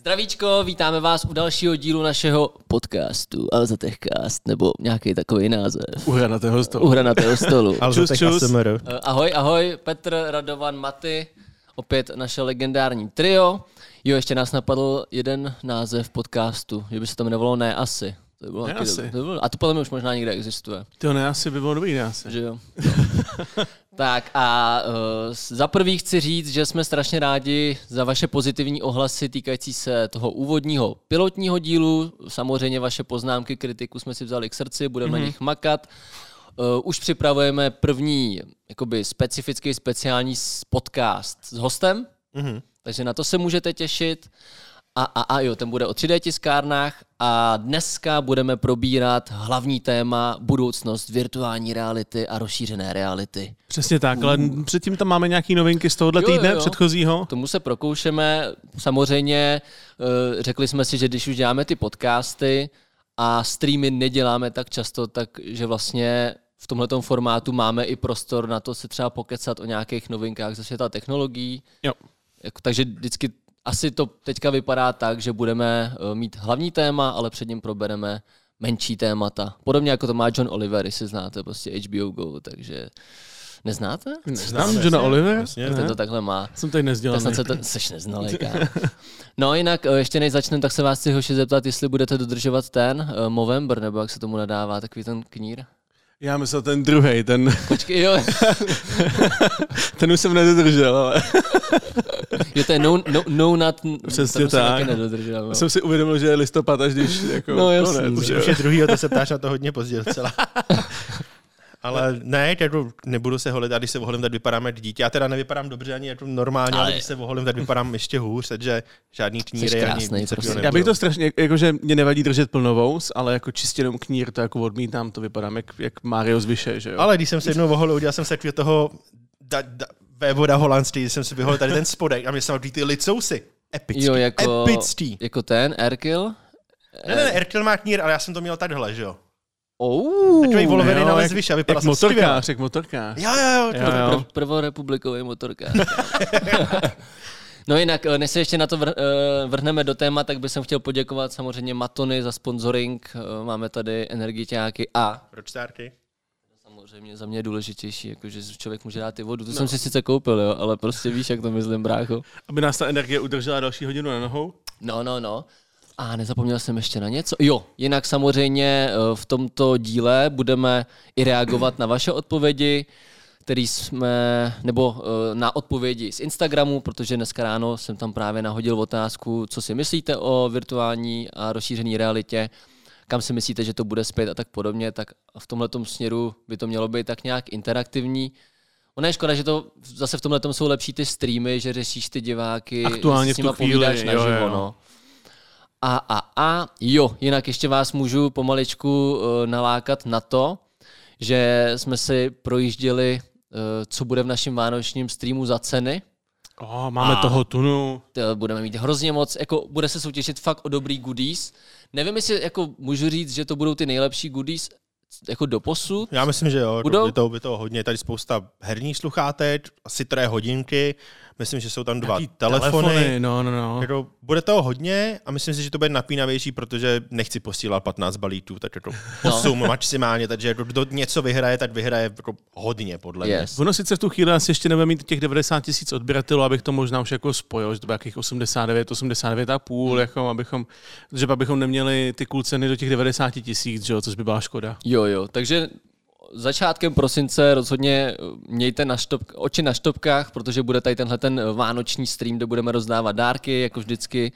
Zdravíčko, vítáme vás u dalšího dílu našeho podcastu Alzatechcast, nebo nějaký takový název. Uhranatého stolu. Uhranatého stolu. Čus, čus. Eh, Ahoj, ahoj, Petr, Radovan, Maty, opět naše legendární trio. Jo, ještě nás napadl jeden název podcastu, že by se to jmenovalo Ne asi. To by bylo Ne taky. To by bylo, a to podle mě už možná někde existuje. To ne, asi by bylo dobrý, ne asi. Že jo. tak a uh, za prvý chci říct, že jsme strašně rádi za vaše pozitivní ohlasy týkající se toho úvodního pilotního dílu. Samozřejmě vaše poznámky, kritiku jsme si vzali k srdci, budeme mm-hmm. na nich makat. Uh, už připravujeme první jakoby specifický speciální podcast s hostem, Mhm. takže na to se můžete těšit. A, a, a jo, ten bude o 3D tiskárnách a dneska budeme probírat hlavní téma budoucnost virtuální reality a rozšířené reality. Přesně tak, ale předtím tam máme nějaký novinky z tohohle Jo, jo, týdne jo. předchozího. K tomu se prokoušeme. Samozřejmě eh, řekli jsme si, že když už děláme ty podcasty a streamy neděláme tak často, takže vlastně v tomhle formátu máme i prostor na to se třeba pokecat o nějakých novinkách ze světa technologií. Jo. Jako, takže vždycky asi to teďka vypadá tak, že budeme eh, mít hlavní téma, ale před ním probereme menší témata. Podobně jako to má John Oliver, jestli znáte prostě HBO Go, takže neznáte? Znám Johna Oliver? jasně. Ten Ne? to takhle má. Jsem tady Tak nezdělaný. snad se to, seš neznalý, kámo. No jinak, eh, ještě než začneme, tak se vás chci hoši zeptat, jestli budete dodržovat ten uh, Movember, nebo jak se tomu nadává, takový ten knír. Já myslel ten druhý, ten, Počkej, jo, ten už jsem nedodržel, ale jo to je no, no, no not, Přesně ten jsem tak. taky nedodržel. No. jsem si uvědomil, že je listopad až když jako No, jasný, konec. že Už, jo. už je druhý, to se ptáš na to hodně pozdě docela. Ale ne, jako nebudu se holit, a když se oholím, tak vypadám jak dítě. Já teda nevypadám dobře ani jako normálně, ale, Ale- když se oholím, tak vypadám ještě hůř, takže žádný kníry ani prostě. Já bych to strašně, jakože mě nevadí držet plnovous, ale jako čistě jenom knír to jako odmítám, to vypadám jak, jak Mario z Vyše, že jo? Ale když jsem se jednou oholil, udělal jsem se takového toho da, da, vévoda holandský, když jsem si vyholil tady ten spodek a mě jsem takový ty licousy. Epický. Jo, jako, Epický. jako ten, Erkil. Ne, ne, ne, Erkil má knír, ale já jsem to měl takhle, že jo. Oh, Takový ale jak- z Vyše, vypadal jak motorkář, jak motorkář. Jo, jo, jo. Jo, jo. Prv, prvorepublikový motorkář. no jinak, eh, než se ještě na to vr- eh, vrhneme do téma, tak bych chtěl poděkovat samozřejmě Matony za sponsoring. Eh, Máme tady energiťáky a Proč stárky? samozřejmě za mě je důležitější, jakože člověk může dát i vodu. To no. jsem si sice koupil, jo, ale prostě víš, jak to myslím, brácho. Aby nás ta energie udržela další hodinu na nohou. No, no, no. A nezapomněl jsem ještě na něco. Jo, jinak samozřejmě eh, v tomto díle budeme i reagovat na vaše odpovědi, který jsme, nebo eh, na odpovědi z Instagramu, protože dneska ráno jsem tam právě nahodil otázku, co si myslíte o virtuální a rozšířené realitě, kam si myslíte, že to bude zpět a tak podobně, tak v tomhle směru by to mělo být tak nějak interaktivní. Ono je škoda, že to zase v tomhle jsou lepší ty streamy, že řešíš ty diváky, Aktuálně s v tu nima chvíli, povídáš jo, naživo, jo. no. A, a, a, jo, jinak ještě vás můžu pomaličku uh, nalákat na to, že jsme si projížděli, uh, co bude v našem vánočním streamu za ceny. Oh, máme A- toho tunu. To budeme mít hrozně moc, jako bude se soutěžit fakt o dobrý goodies. Nevím, jestli jako můžu říct, že to budou ty nejlepší goodies jako do posud. Já myslím, že jo. Budou? Je to, je to hodně. Tady spousta herních sluchátek, asi tré hodinky. Myslím, že jsou tam dva Jaký telefony. No, no, no. Jako, bude toho hodně a myslím si, že to bude napínavější, protože nechci posílat 15 balíků, tak jako 8 maximálně, takže jako kdo něco vyhraje, tak vyhraje jako hodně, podle mě. Yes. Ono sice v tu chvíli asi ještě nebude mít těch 90 tisíc odběratelů, abych to možná už jako spojil, že to bude jakých 89, 89 a půl, jako abychom, že pak bychom neměli ty cool ceny do těch 90 tisíc, že jo, což by byla škoda. Jo, jo, takže začátkem prosince rozhodně eh, mějte na štop, oči na štopkách, protože bude tady tenhle ten eh, vánoční stream, kde budeme rozdávat dárky, jako vždycky.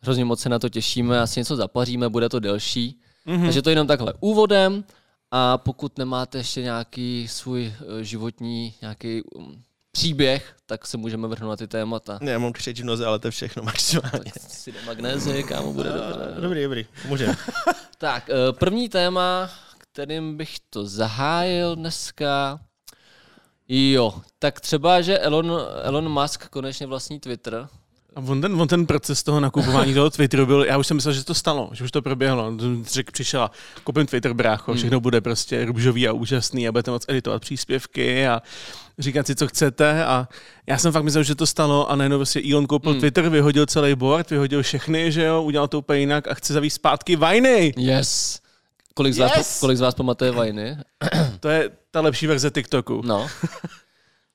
Hrozně moc se na to těšíme, asi něco zapaříme, bude to delší. Mm-hmm. Takže to jenom takhle úvodem a pokud nemáte ještě nějaký svůj eh, životní nějaký um, příběh, tak se můžeme vrhnout na ty témata. Ne, já mám křeč v noze, ale to je všechno maximálně. Tak si do magnézie, kámo, bude dobré. Dobrý, dobrý, můžeme. Tak, první téma, kterým bych to zahájil dneska. Jo, tak třeba, že Elon, Elon Musk konečně vlastní Twitter. A on ten, on ten proces toho nakupování toho Twitteru byl, já už jsem myslel, že to stalo, že už to proběhlo. Řek přišel, koupím Twitter, brácho, Hmm. všechno bude prostě růžový a úžasný a budete moc editovat příspěvky a říkat si, co chcete. A já jsem fakt myslel, že to stalo a najednou prostě Elon koupil Hmm. Twitter, vyhodil celý board, vyhodil všechny, že jo, udělal to úplně jinak a chce zavíst zpátky vajny. Yes. Kolik z, vás, Yes! kolik z vás pamatuje Vajny? To je ta lepší verze TikToku. No.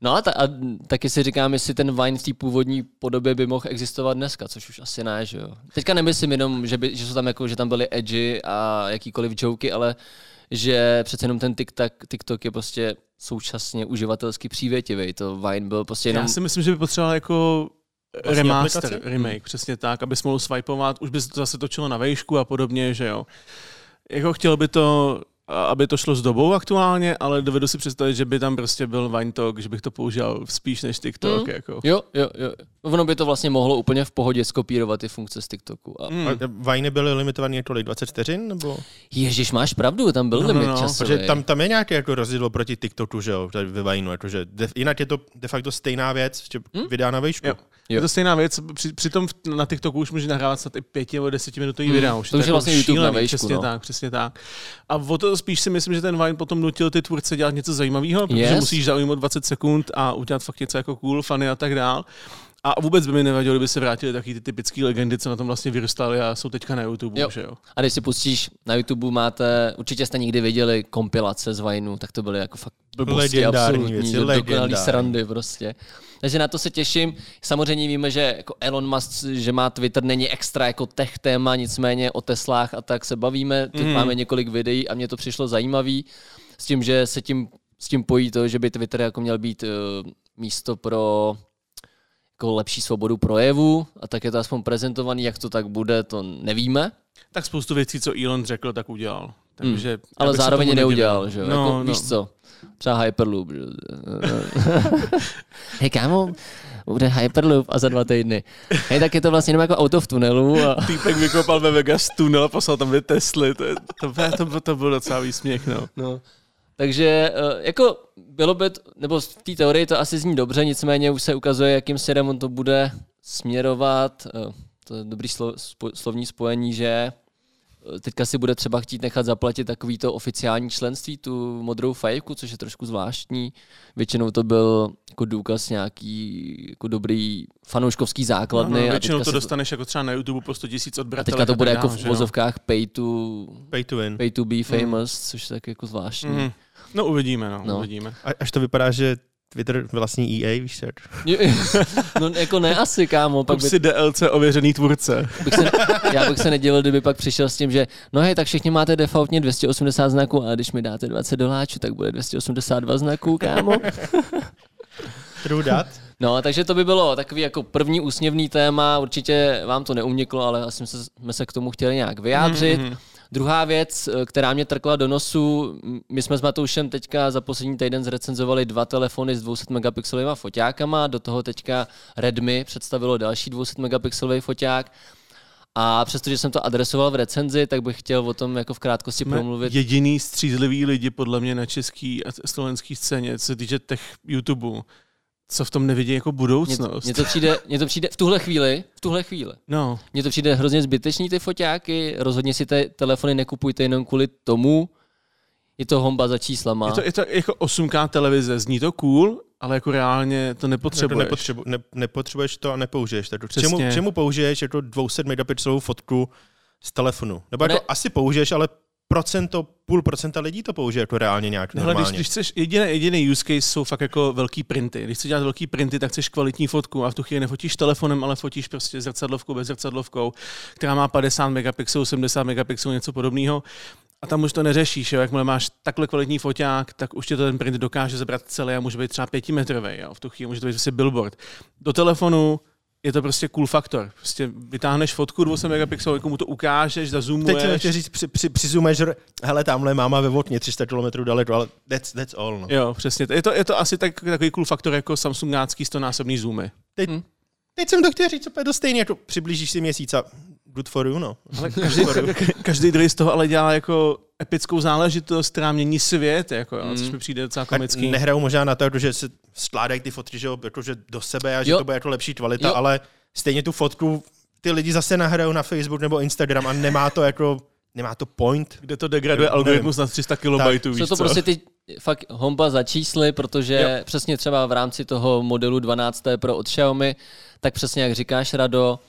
No a, ta, a taky si říkám, jestli ten Vine v té původní podobě by mohl existovat dneska, což už asi ne, že jo. Teďka nemyslím jenom, že, by, že jsou tam jako, že tam byly edgy a jakýkoliv joky, ale že přece jenom ten TikTok, TikTok je prostě současně uživatelsky přívětivý. To Vine byl prostě jenom... Já si myslím, že by potřeboval jako Vlastní remaster, aplikaci? remake, přesně tak, aby mohl swipeovat, už by se to zase točilo na vejšku a podobně, že jo. Jako chtěl by to, aby to šlo s dobou aktuálně, ale dovedu si představit, že by tam prostě byl Vine Talk, že bych to používal spíš než TikTok, Mm. jako. Jo, jo, jo. Ono by to vlastně mohlo úplně v pohodě skopírovat ty funkce z TikToku. A... Mm. A Vajny byly limitované tolik 20 vteřin? Nebo? Ježíš, máš pravdu, tam byl No, no, limit no, časový. Protože tam, tam je nějaké jako rozdíl proti TikToku, že jo, tady ve Vajnu, jakože de, jinak je to de facto stejná věc, že Hm? vydá na vejšku. Jo. Jo. Je to stejná věc, při, přitom na TikToku už můžeš nahrávat snad i pěti nebo desetiminutové Mm. videa. To Už už je jako vlastně YouTube na vejšku, Přesně no. tak, přesně tak. A o to spíš si myslím, že ten Vine potom nutil ty tvůrce dělat něco zajímavého, protože Yes. musíš zaujmout 20 sekund a udělat fakt něco jako cool, funny a tak dál. A vůbec by mi nevadilo, kdyby se vrátili taky ty typické legendy, co na tom vlastně vyrůstaly a jsou teďka na YouTube, Jo. že jo. A když si pustíš na YouTube, máte, určitě jste někdy viděli kompilace z Vineu, tak to byly jako fakt blbosti Legendární absolutní, věci, dokonalý srandy prostě. Takže na to se těším. Samozřejmě víme, že jako Elon Musk, že má Twitter, není extra jako tech téma, nicméně o Teslách a tak se bavíme. Teď Mhm. máme několik videí a mně to přišlo zajímavý s tím, že se tím, s tím pojí to, že by Twitter jako měl být uh, místo pro jako lepší svobodu projevu a tak je to aspoň prezentovaný, jak to tak bude, to nevíme. Tak spoustu věcí, co Elon řekl, tak udělal. Takže Hmm. Ale bych se zároveň neudělal, že jo? No, jako, no. Víš co? Třeba Hyperloop. že? Hej kámo, bude Hyperloop a za dva týdny. Hej, tak je to vlastně jenom jako auto v tunelu. A... Týpek vykopal ve Vegas tunel a poslal tam dvě Tesly. To, je- to, to, to, to byl docela výsměch, no. No. Takže eh, jako bylo by, nebo v té teorii to asi zní dobře, nicméně už se ukazuje, jakým směrem on to bude směrovat. Eh, To je dobrý slo, slovní spojení, že teďka si bude třeba chtít nechat zaplatit takový to oficiální členství, tu modrou fajku, což je trošku zvláštní. Většinou to byl jako důkaz nějaký jako dobrý fanouškovský základny. no, a většinou teďka to se dostaneš jako třeba na YouTube po 100 000 a odbratele. teďka to bude jako v vozovkách pay to, Pay to win. pay to be famous, což je tak jako zvláštní. Mhm. No uvidíme, no, No. uvidíme. A, až to vypadá, že Twitter vlastní EA, víš co? no jako ne asi, kámo. Pak Pak by, si DLC ověřený tvůrce. bych se, já bych se nedivil, kdyby pak přišel s tím, že no hej, tak všichni máte defaultně 280 znaků a když mi dáte 20 doláčů, tak bude 282 znaků, kámo. True dat. No, takže to by bylo takový jako první úsměvný téma, určitě vám to neuniklo, ale asi jsme se, jsme se k tomu chtěli nějak vyjádřit. Mhm. Druhá věc, eh, která mě trkla do nosu, my jsme s Matoušem teďka za poslední týden zrecenzovali dva telefony s 200 megapixelovými foťákama, do toho teďka Redmi představilo další 200 megapixelový foťák. A přestože jsem to adresoval v recenzi, tak bych chtěl o tom jako v krátkosti Jsme promluvit. jediný střízlivý lidi podle mě na český a slovenský scéně, co se týče těch YouTube, co v tom nevidí jako budoucnost. mně to, přijde, mně to přijde v tuhle chvíli, v tuhle chvíli. No, Mně to přijde hrozně zbytečný ty foťáky, rozhodně si ty telefony nekupujte jenom kvůli tomu, je to homba za číslama. je to, je to jako 8K televize, zní to cool, ale jako reálně to To nepotřebuješ. nepotřebu, ne, nepotřebuješ to a nepoužiješ to. Přesně. Čemu, čemu použiješ jako 200 megapixelovou fotku z telefonu? Nebo jako Ne. asi použiješ, ale procento, půl procenta lidí to použije jako reálně nějak Hele, normálně. když, když chceš, jediný, jediný use case jsou fakt jako velký printy. Když chceš dělat velký printy, tak chceš kvalitní fotku a v tu chvíli nefotíš telefonem, ale fotíš prostě zrcadlovkou bez zrcadlovkou, která má 50 megapixelů, 70 megapixelů, něco podobného. A tam už to neřešíš, jo? jakmile máš takhle kvalitní foťák, tak už tě to ten print dokáže zabrat celý a může být třeba pětimetrový. Jo? V tu chvíli může to být prostě billboard. Do telefonu je to prostě cool faktor. Prostě vytáhneš fotku 200 megapixelů, komu to ukážeš, Teď jsem zazoomuješ. chtěl říct, při, při, přizumeš, že hele, tamhle máma ve okně 300 km daleko, ale that's, that's all. No. Jo, přesně. Je to, je to asi tak, takový cool faktor jako Samsungácký 100-násobný zoomy. Teď, Hm. teď jsem to chtěl říct úplně to stejně, jako přiblížíš si měsíc a good for you, no. Ale každý, ka- každý druhý z toho ale dělá jako epickou záležitost, která mění svět, jako, jo, Mm. což mi přijde docela Tak komický. nehrajou možná na to, jako, že se skládají ty fotky že jo, jako, že do sebe a že Jo. to bude jako lepší kvalita, Jo. ale stejně tu fotku ty lidi zase nahrajou na Facebook nebo Instagram a nemá to jako nemá to point. Kde to degraduje Nevím. algoritmus na 300 kilobajtů, Jsou víš to co? prostě ty fakt homba za čísly, protože Jo. přesně třeba v rámci toho modelu 12 Pro od Xiaomi, tak přesně jak říkáš, Rado,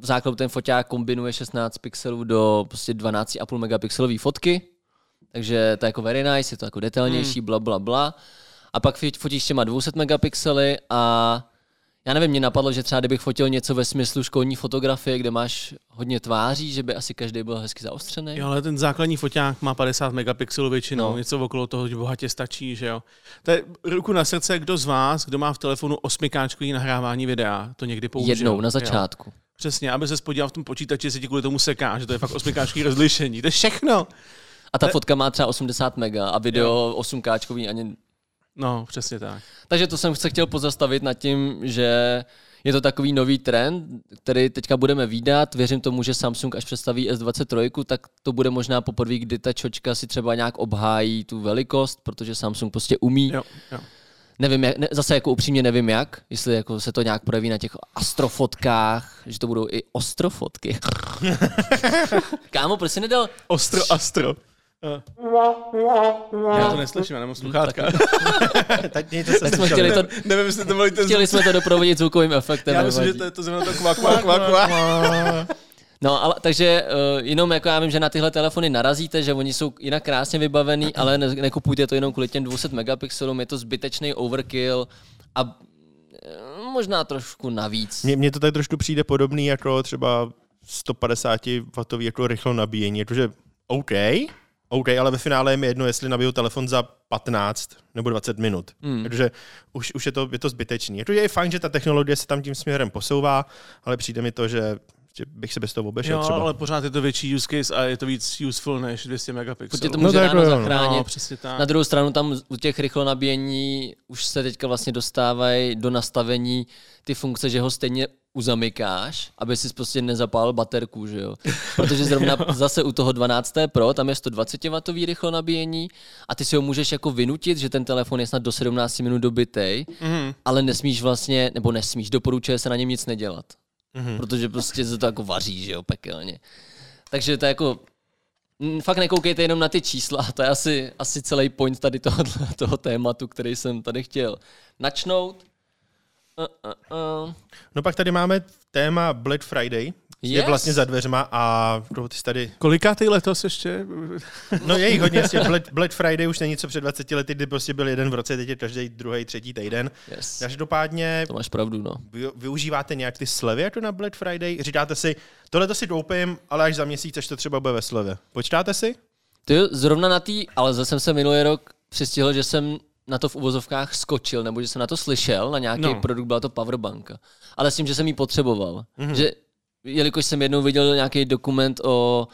v základu ten foťák kombinuje 16 pixelů do prostě 12,5 megapixelové fotky, takže to je jako very nice, je to jako detailnější, bla, bla, bla. A pak fotíš těma 200 megapixely a já nevím, mě napadlo, že třeba kdybych fotil něco ve smyslu školní fotografie, kde máš hodně tváří, že by asi každý byl hezky zaostřený. Jo, ale ten základní foťák má 50 megapixelů většinou, No. něco okolo toho bohatě stačí, že jo. To je ruku na srdce, kdo z vás, kdo má v telefonu 8K nahrávání videa, to někdy použil. Jednou na jo. začátku. Přesně, aby se podíval v tom počítači, jestli ti kvůli tomu seká, že to je fakt 8K rozlišení. To je všechno. A ta fotka má třeba 80 mega a video 8K ani... No, přesně tak. Takže to jsem se chtěl pozastavit nad tím, že je to takový nový trend, který teďka budeme výdat. Věřím tomu, že Samsung až představí S23, tak to bude možná poprvé, kdy ta čočka si třeba nějak obhájí tu velikost, protože Samsung prostě umí. Jo, jo. Nevím, jak, ne, zase jako upřímně nevím jak, jestli jako se to nějak projeví na těch astrofotkách, že to budou i ostrofotky. Kámo, proč jsi nedal Ostro Astro. Eh. Já to neslyším, já nemám sluchátka. tak něco se Tak jsme chtěli to, Nevím, jestli to byli ten chtěli jsme to doprovodit zvukovým efektem. Já myslím, že to je to zrovna to kvak, kvak, kvak, kvak. No, ale, takže uh, jenom jako já vím, že na tyhle telefony narazíte, že oni jsou jinak krásně vybavený, ale ne, nekupujte to jenom kvůli těm 200 megapixelům, je to zbytečný overkill a uh, možná trošku navíc. Mně, mně to tak trošku přijde podobný jako třeba 150 W jako rychlo nabíjení, jakože OK, OK, ale ve finále je mi jedno, jestli nabiju telefon za 15 nebo 20 minut. Hmm. Protože už, už je, to, je to zbytečný. Jakože je fajn, že ta technologie se tam tím směrem posouvá, ale přijde mi to, že, že bych se bez toho obešel Jo, třeba. ale pořád je to větší use case a je to víc useful než 200 megapixelů. Protože to No může to ráno jako no. zachránit. No, přesně tak. Na druhou stranu tam u těch rychlo nabíjení už se teďka vlastně dostávají do nastavení ty funkce, že ho stejně uzamykáš, aby si prostě nezapálil baterku, že jo. Protože zrovna zase u toho 12 Pro, tam je 120 W rychlo nabíjení a ty si ho můžeš jako vynutit, že ten telefon je snad do 17 minut dobitej, Mhm. ale nesmíš vlastně, nebo nesmíš, doporučuje se na něm nic nedělat. Mhm. Protože prostě se to jako vaří, že jo, pekelně. Takže to je jako, fakt nekoukejte jenom na ty čísla, to je asi, asi celý point tady toho, toho tématu, který jsem tady chtěl načnout. Uh, uh, uh. No pak tady máme téma Black Friday, je Yes. vlastně za dveřma a ty tady Kolikátý letos ještě? No je jich hodně, jasně. Black, Black Friday už není co před 20 lety, kdy prostě byl jeden v roce, teď je každý druhý, třetí týden. Yes. Každopádně To máš pravdu, no. vy, využíváte nějak ty slevy jako na Black Friday? Říkáte si, tohle to si koupím, ale až za měsíc, až to třeba bude ve slevě. Počítáte si? Ty jo, zrovna na tý, ale zase jsem se minulý rok přistihl, že jsem na to v uvozovkách skočil, nebo že jsem na to slyšel, na nějaký No. produkt, byla to powerbanka. Ale s tím, že jsem ji potřeboval. Mm-hmm. Že, jelikož jsem jednou viděl nějaký dokument o,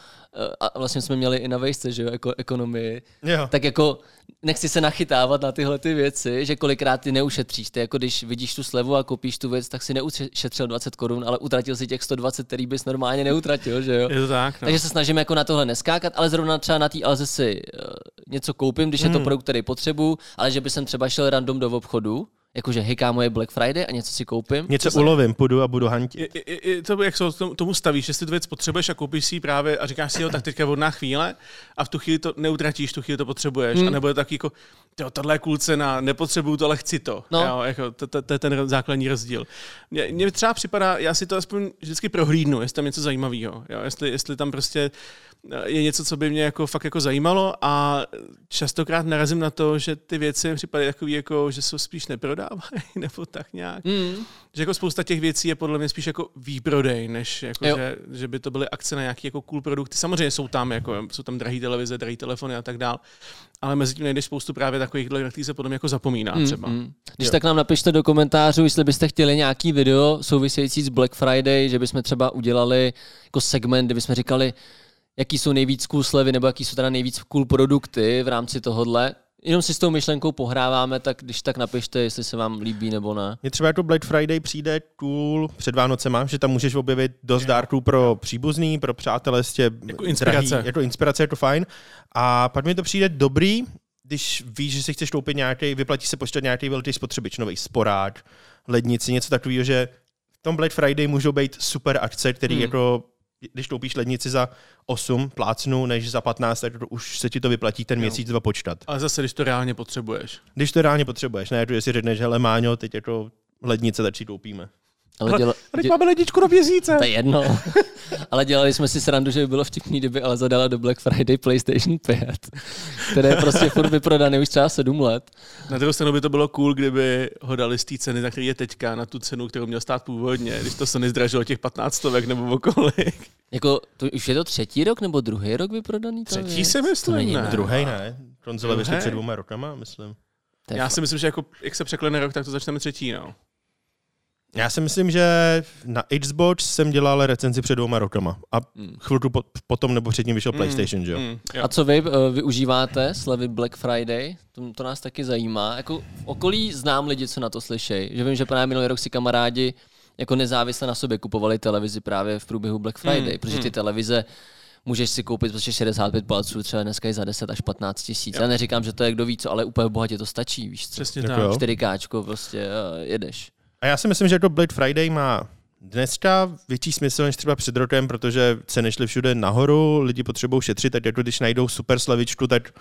a vlastně jsme měli i na vejste, že jo, eko, ekonomii, Jo. tak jako nechci se nachytávat na tyhle ty věci, že kolikrát ty neušetříš. Ty jako když vidíš tu slevu a koupíš tu věc, tak si neušetřil 20 korun, ale utratil si těch 120, který bys normálně neutratil, že jo. Je to tak, no. Takže se snažím jako na tohle neskákat, ale zrovna třeba na té Alze si uh, něco koupím, když je to produkt, který potřebuju, ale že by jsem třeba šel random do obchodu, jakože hej kámo, je Black Friday a něco si koupím. Něco to ulovím, půjdu a budu hantit. Je, je, je to, jak se tomu- stavíš, jestli tu věc potřebuješ a koupíš si ji právě a říkáš si, jo, tak teďka je vodná chvíle a v tu chvíli to neutratíš, v tu chvíli to potřebuješ. Hmm. A nebo je to taky jako, jo, tohle je cool cena, nepotřebuju to, ale chci to. No. Jo, jako, to, to, to, je ten základní rozdíl. Mně, mně třeba připadá, já si to aspoň vždycky prohlídnu, jestli tam něco zajímavého. Jo, jestli, jestli tam prostě je něco, co by mě jako fakt jako zajímalo a častokrát narazím na to, že ty věci mi připadají takový, jako, že se spíš neprodávají, nebo tak nějak. Mm. Že jako spousta těch věcí je podle mě spíš jako výprodej, než jako Jo. že, že, by to byly akce na nějaký jako cool produkty. Samozřejmě jsou tam, jako, jsou tam drahé televize, drahé telefony a tak dál, ale mezi tím najdeš spoustu právě takových, na kterých se potom jako zapomíná Mm, třeba. mm. Když Jo. tak nám napište do komentářů, jestli byste chtěli nějaký video související s Black Friday, že bychom třeba udělali jako segment, kde bychom říkali, jaký jsou nejvíc cool slevy, nebo jaký jsou teda nejvíc cool produkty v rámci tohohle. Jenom si s tou myšlenkou pohráváme, tak když tak napište, jestli se vám líbí nebo ne. Mně třeba jako Black Friday přijde cool před Vánocema, že tam můžeš objevit dost dárků pro příbuzný, pro přátelé, tě Jako inspirace. jako inspirace, je to fajn. A pak mi to přijde dobrý, když víš, že si chceš koupit nějaký, vyplatí se počítat nějaký velký spotřebič, nový sporák, lednici, něco takového, že tom Black Friday můžou být super akce, který Hmm. jako když koupíš lednici za 8 plácnu, než za 15, tak to už se ti to vyplatí ten měsíc dva počkat. Ale zase, když to reálně potřebuješ. Když to reálně potřebuješ, ne, to jestli řekneš, hele Máňo, teď jako lednice, tak si koupíme. Ale děla, A teď dě, máme ledničku do měsíce. to je jedno. Ale dělali jsme si srandu, že by bylo vtipný, kdyby ale zadala do Black Friday PlayStation 5, které je prostě furt vyprodané už třeba 7 let. Na druhou stranu by to bylo cool, kdyby ho dali z té ceny, na který je teďka, na tu cenu, kterou měl stát původně, když to Sony zdražilo těch 15 stovek nebo okolik. Jako, to, už je to třetí rok nebo druhý rok vyprodaný? ta Třetí věc? si myslím, To není ne. Druhý ne, konzole vyšly před dvěma rokama, myslím. Já si myslím, že jako, jak se překlene rok, tak to začneme třetí, no. Já si myslím, že na Xbox jsem dělal recenzi před dvěma rokama a Hmm. chvilku po, potom nebo předtím vyšel Mm, PlayStation, že jo? Mm, jo. A co vy eh, využíváte slevy Black Friday? To, to nás taky zajímá. Jako v okolí znám lidi, co na to slyšejí. Že vím, že právě minulý rok si kamarádi jako nezávisle na sobě kupovali televizi právě v průběhu Black Friday, Mm, protože ty mm. televize můžeš si koupit prostě 65 palců, třeba dneska je za 10 až 15 tisíc. Já neříkám, že to je kdo ví co, ale úplně bohatě to stačí, víš co? Přesně tak. jo. 4K prostě a jedeš. A já si myslím, že to Black Friday má dneska větší smysl než třeba před rokem, protože ceny šly všude nahoru, lidi potřebují šetřit, tak jako když najdou super slavičku, tak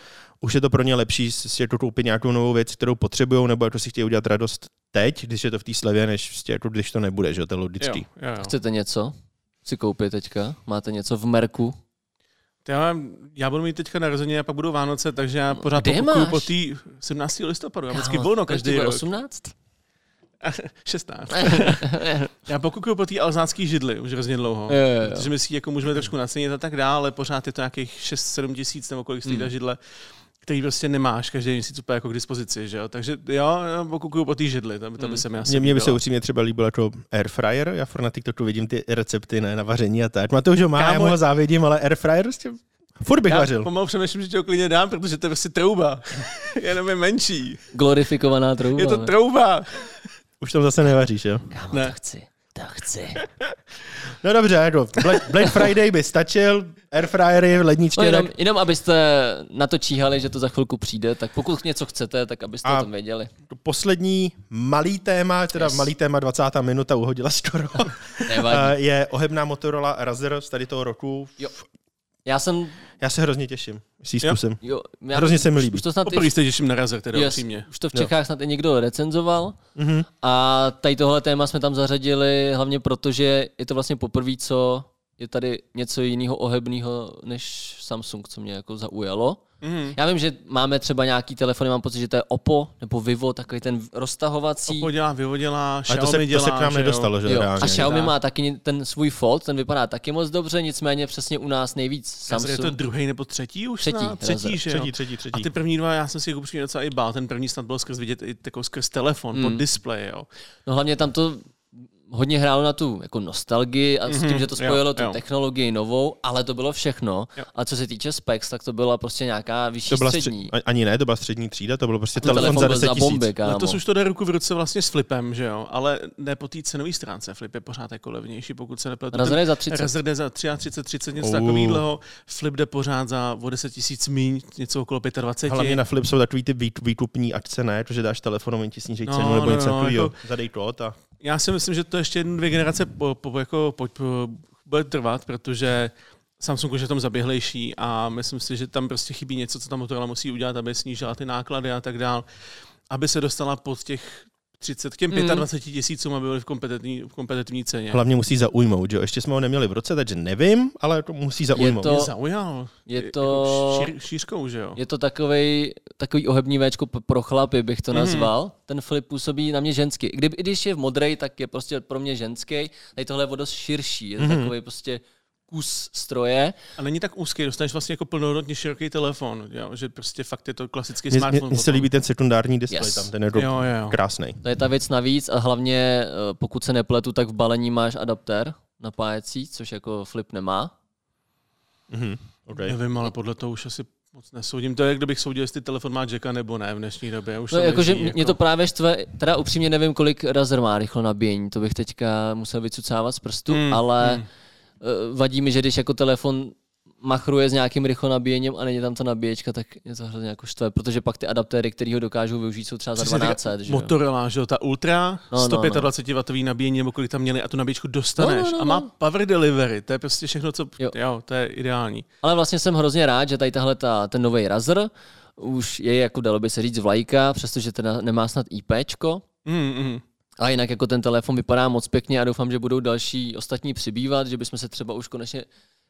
už je to pro ně lepší si jako koupit nějakou novou věc, kterou potřebují, nebo jako si chtějí udělat radost teď, když je to v té slevě, než prostě jako když to nebude, že jo, to je Jo, logický. jo, jo. Chcete něco? Si koupit teďka? Máte něco v Merku? Já, já budu mít teďka narozeniny a pak budou Vánoce, takže já pořád Kde po té 17. listopadu. Já vždycky volno každý rok. 18? 16. Já pokukuju po té alzánské židli už hrozně dlouho. Jo, jo, jo. Protože my si jako můžeme trošku nacenit a tak dále, ale pořád je to nějakých 6-7 tisíc nebo kolik stojí ta Hmm. židle, který prostě nemáš každý měsíc úplně jako k dispozici, že jo? Takže jo, já pokukuju po té židli, to, to by Hmm. se mi asi Mně, by se upřímně třeba líbilo jako air fryer, já furt na TikToku vidím ty recepty ne, na vaření a tak. Matouš ho má, já Kámo, mu ho závidím, ale air fryer prostě furt bych Já vařil. pomalu přemýšlím, že ti ho klidně dám, protože to je prostě trouba. Jenom je menší. Glorifikovaná trouba. Je to ne? trouba. Už tam zase nevaříš, jo? Kámo, Ne. to chci. To chci. No dobře, jako Black, Black Friday by stačil, air fryery, ledničky, No jenom, tak jenom abyste na to číhali, že to za chvilku přijde, tak pokud něco chcete, tak abyste A- o tom věděli. to poslední malý téma, teda Yes. malý téma 20. minuta uhodila skoro, je ohebná Motorola Razr z tady toho roku. Jo. Já jsem, Já se hrozně těším, si Jo. zkusím. jo, já, Hrozně se mi líbí. Už to snad Poprvé i, se těším na Razer, teda yes, upřímně. už to v Jo. Čechách snad i někdo recenzoval Mhm. a tady tohle téma jsme tam zařadili hlavně proto, že je to vlastně poprvé, co je tady něco jiného ohebného než Samsung, co mě jako zaujalo. Mhm. Já vím, že máme třeba nějaký telefony, mám pocit, že to je Oppo nebo Vivo, takový ten roztahovací. Oppo dělá, Vivo dělá, Ale Xiaomi to se, to dělá, se k nám že jo. nedostalo, že Jo. reálně. A Xiaomi tak. má taky ten svůj Fold, ten vypadá taky moc dobře, nicméně přesně u nás nejvíc Razer je to Samsung. druhý nebo třetí už Třetí, snad? Razer. Třetí, že jo? Třetí, třetí, A třetí. ty první dva, já jsem si jich upřímně docela i bál. Ten první snad byl skrz vidět i jako skrz telefon, mm. pod Mm. displej, jo. No hlavně tam to hodně hrálo na tu jako nostalgii a s tím, Mhm, že to jo, spojilo tu jo. technologii novou, ale to bylo všechno. Jo. A co se týče specs, tak to byla prostě nějaká vyšší To byla střední. střed, ani ne, to byla střední třída, to bylo prostě Ten telefon, za byl 10 za tisíc. bomby, kámo. Letos už to jde ruku v ruce vlastně s Flipem, že jo, ale ne po té cenové stránce. Flip je pořád jako levnější, pokud se nepletu. Razer je za 30. Razer jde za 33, 30, něco Oh. takového. Flip jde pořád za o 10 tisíc míň, něco okolo 25. Hlavně na Flip jsou takový ty výk- výkupní akce, ne? To, že dáš telefon, oni ti sníží No, cenu nebo no, něco no, takového. jako- Zadej kód a... Já si myslím, že to ještě jednu, dvě generace po, po, jako, po, po, bude trvat, protože Samsung už je v tom zaběhlejší a myslím si, že tam prostě chybí něco, co ta Motorola musí udělat, aby snížila ty náklady a tak dál, aby se dostala pod těch 30, k těm Mm. 25 tisícům, aby byly v kompetitivní, v kompetitivní ceně. Hlavně musí zaujmout, že jo? Ještě jsme ho neměli v roce, takže nevím, ale to musí zaujmout. to- Mě zaujal. Je Jako to- šíř, šířkou, že jo? Je to takový, takový ohební véčko p- pro chlapy, bych to Mhm. nazval. Ten flip působí na mě ženský. Kdyby, i když je v modrej, tak je prostě pro mě ženský. Tady tohle je o dost širší. Je to Mhm. takový prostě kus stroje. A není tak úzký, dostaneš vlastně jako plnohodnotně široký telefon, jo? že prostě fakt je to klasický Mně- Mně smartphone. mně se líbí ten sekundární displej Yes. tam, ten je jako Jo, jo, krásný. To je ta věc navíc a hlavně, eh, pokud se nepletu, tak v balení máš adaptér napájecí, což jako flip nemá. Mhm. Okay. Nevím, ale podle toho už asi moc nesoudím. To je, kdybych soudil, jestli telefon má jacka nebo ne v dnešní době. Už No, to jakože leží, mě to právě štve, teda upřímně nevím, kolik Razer má rychlo nabíjení, to bych teďka musel vycucávat z prstu, Hmm, ale hmm. Eh, vadí mi, že když jako telefon machruje s nějakým rychlonabíjením a není tam ta nabíječka, tak je to hrozně jako štve, protože pak ty adaptéry, který ho dokážou využít, jsou třeba za Přesně 12 tak, že jo? Motorola, že jo, ta Ultra, No, no, no, 125 W nabíjení, nebo kolik tam měli a tu nabíječku dostaneš. No, no, no, a má no. power delivery, to je prostě všechno, co, Jo. jo, jo to je ideální. Ale vlastně jsem hrozně rád, že tady tahle ta, ten nový Razer už je jako dalo by se říct vlajka, přestože teda nemá snad IPčko, Mm, mm. A jinak jako ten telefon vypadá moc pěkně a doufám, že budou další ostatní přibývat, že bychom se třeba už konečně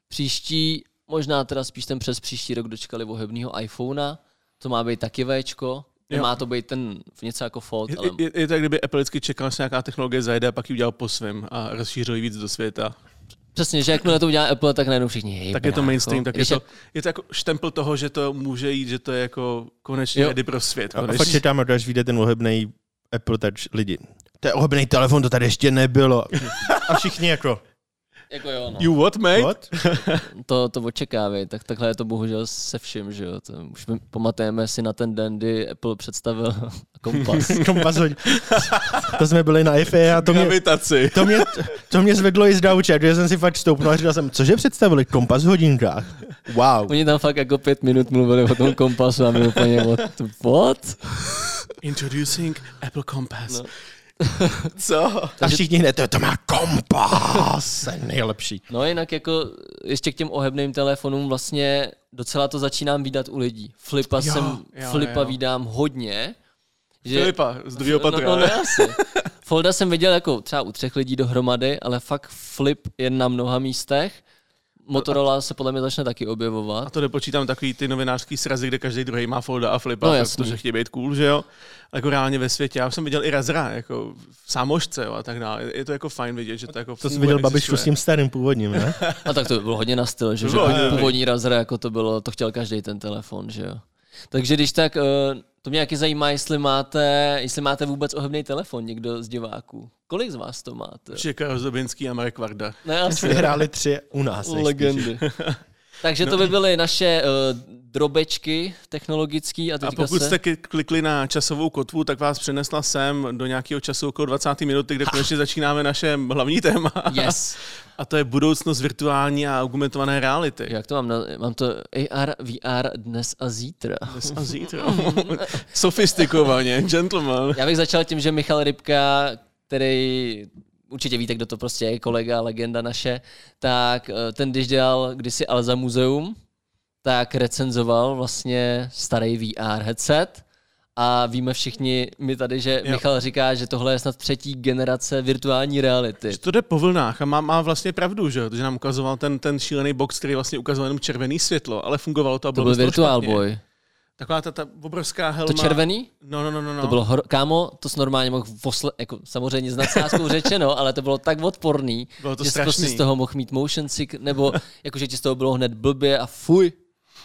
příští, možná teda spíš ten přes příští rok dočkali ohebného iPhonea, to má být taky Včko, nemá to být ten něco jako Fold, Je, ale je, je, to, jak kdyby Apple vždycky čekal, že nějaká technologie zajde a pak ji udělal po svém a rozšířil ji víc do světa. přesně, že jakmile to udělá Apple, tak najednou všichni hej, tak je to mainstream, tak je to, je to jako štempel toho, že to může jít, že to je jako konečně Jo. ready pro svět. A fakt Konečně. čekáme, až vyjde ten ohebný Apple Touch lidi. To je ohebný telefon, to tady ještě nebylo. A všichni jako, Jako jo, no. You what, mate? what? To, to očekávej, tak takhle je to bohužel se vším, že jo. To, už my pamatujeme si na ten den, kdy Apple představil kompas. Kompas. To jsme byli na IFE a to mě, Gravitaci. to mě, to mě zvedlo i z dauče, že jsem si fakt stoupnul a říkal jsem, cože představili? Kompas v hodinkách. Wow. Oni tam fakt jako pět minut mluvili o tom kompasu a my úplně what? what? Introducing Apple Compass. No. Co? A všichni hned, to, to má kompas, nejlepší. No jinak jako ještě k těm ohebným telefonům vlastně docela to začínám výdat u lidí. Flipa Jo, jsem, jo, Flipa jo. vídám hodně. Že, Filipa, z druhého no, patra. no, ne? no, asi. Folda jsem viděl jako třeba u třech lidí dohromady, ale fakt Flip je na mnoha místech. Motorola se podle mě začne taky A objevovat. to nepočítám takový ty novinářský srazy, kde každý druhý má folda a flipa, No, jasný. protože chtějí být cool, že jo? Jako reálně ve světě. Já už jsem viděl i Razra, jako v sámošce jo, a tak dále. Je to jako fajn vidět, že to jako To jsi viděl babičku existuje. s tím starým původním, ne? A tak to by bylo hodně na styl, že, že bylo hodně původní Razer, jako to bylo, to chtěl každý ten telefon, že jo. Takže když tak, eh, to mě jaký zajímá, jestli máte, jestli máte vůbec ohebný telefon někdo z diváků. Kolik z vás to máte? Karel Zobinský a Marek Varda. Ne, asi. Vyhráli tři u nás. nejspíš. Legendy. Takže to by byly naše uh, drobečky technologický a A pokud se... jste klikli na časovou kotvu, tak vás přenesla sem do nějakého času okolo 20. minuty, kde konečně začínáme naše hlavní téma. Yes. A to je budoucnost virtuální a augmentované reality. Jak to mám? Na, mám to AR, VR dnes a zítra. Dnes a zítra. Sofistikovaně, gentleman. Já bych začal tím, že Michal Rybka, který určitě víte, kdo to prostě je, kolega, legenda naše, tak eh, ten, když dělal kdysi Alza muzeum, tak recenzoval vlastně starý VR headset a víme všichni my tady, že Jo. Michal říká, že tohle je snad třetí generace virtuální reality. Že to jde po vlnách a má, má vlastně pravdu, že, že nám ukazoval ten, ten šílený box, který vlastně ukazoval jenom červený světlo, ale fungovalo to a To bylo byl z toho Virtual špatně. Boy. Taková ta, ta obrovská helma. To červený? No, no, no, no. no. To bylo, hor- kámo, to s normálně mohl vosle, jako samozřejmě s nadsázkou řečeno, ale to bylo tak odporný, Bylo to že jsi prostě strašný. z toho mohl mít motion sick, nebo jakože ti z toho bylo hned blbě a fuj.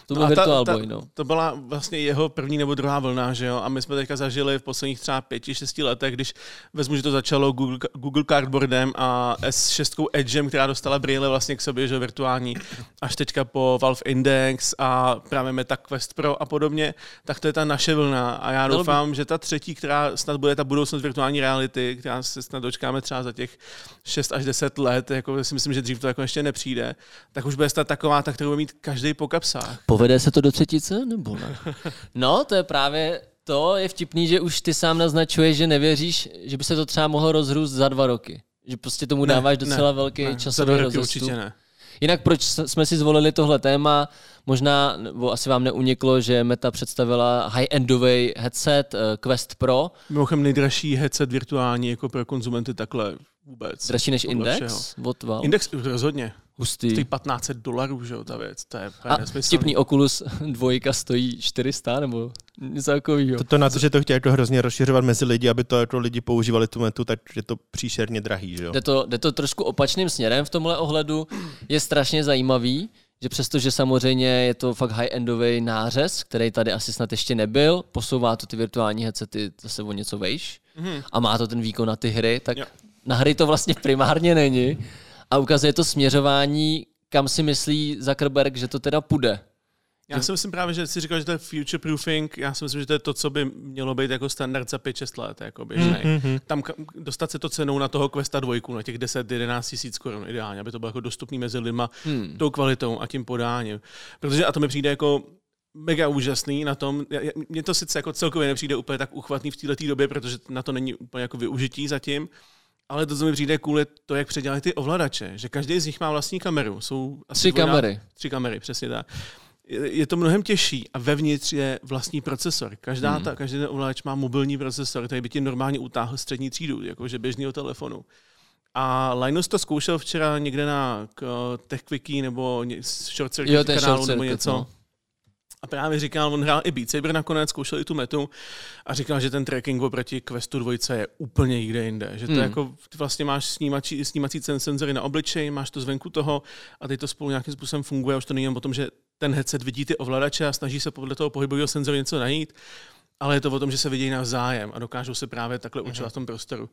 To byl No Virtual Boy, no. To byla vlastně jeho první nebo druhá vlna, že jo? A my jsme teďka zažili v posledních třeba pěti, šesti letech, když vezmu, že to začalo Google, Google Cardboardem a S6 Edgem, která dostala brýle vlastně k sobě, že jo, virtuální, až teďka po Valve Index a právě Meta Quest Pro a podobně, tak to je ta naše vlna. A já doufám, že ta třetí, která snad bude ta budoucnost virtuální reality, která se snad dočkáme třeba za těch 6 až 10 let, jako si myslím, že dřív to jako ještě nepřijde, tak už bude stát taková, tak kterou bude mít každý po kapsách. Povede se to do třetice, nebo ne? No, to je právě to, je vtipný, že už ty sám naznačuješ, že nevěříš, že by se to třeba mohlo rozrůst za dva roky. Že prostě tomu Ne, dáváš docela ne, velký ne, za časový dva roky rozestup. Určitě ne. Jinak proč jsme si zvolili tohle téma? Možná, nebo asi vám neuniklo, že Meta představila high-endový headset eh, Quest Pro, Mimochodem nejdražší headset virtuální jako pro konzumenty takhle vůbec. dražší než Index od Valve. Index rozhodně. Hustý. Stojí 1500 dolarů, že jo, ta věc. To je A vtipný Oculus dvojka stojí 400 nebo něco takového. To, to na to, že to chtějí jako hrozně rozšiřovat mezi lidi, aby to jako lidi používali tu metu, tak je to příšerně drahý, že jo? Jde to, jde to trošku opačným směrem v tomhle ohledu. Je strašně zajímavý, že přestože samozřejmě je to fakt high-endový nářez, který tady asi snad ještě nebyl, posouvá to ty virtuální headsety zase o něco vejš Mhm. a má to ten výkon na ty hry, tak Jo. Na hry to vlastně primárně není a ukazuje to směřování, kam si myslí Zuckerberg, že to teda půjde. Já si myslím právě, že jsi říkal, že to je future proofing, já si myslím, že to je to, co by mělo být jako standard za 5-6 let, jako běžný. Mm-hmm. Tam dostat se to cenou na toho Questa dvojku, na těch 10-11 tisíc korun ideálně, aby to bylo jako dostupný mezi lidma hmm. tou kvalitou a tím podáním. Protože a to mi přijde jako mega úžasný na tom. Mně to sice jako celkově nepřijde úplně tak uchvatný v této době, protože na to není úplně jako využití zatím, ale to, co mi přijde cool, je to, jak předělali ty ovladače, že každý z nich má vlastní kameru. Jsou asi tři dvojná, kamery. Tři kamery, přesně tak. Je, je to mnohem těžší a vevnitř je vlastní procesor. Každá hmm. ta, každý ten ovladač má mobilní procesor, který by ti normálně utáhl střední třídu, jakože běžného telefonu. A Linus to zkoušel včera někde na TechQuickie nebo Short Circuit kanálu nebo něco. No. A právě říkal, on hrál i Beat Saber nakonec, zkoušel i tu metu a říkal, že ten tracking oproti Questu 2 je úplně někde jinde. Že to hmm. jako, ty vlastně máš snímací, snímací senzory na obličej, máš to zvenku toho a teď to spolu nějakým způsobem funguje. Už to není o tom, že ten headset vidí ty ovladače a snaží se podle toho pohybového senzoru něco najít, ale je to o tom, že se vidí navzájem a dokážou se právě takhle učit hmm. v tom prostoru.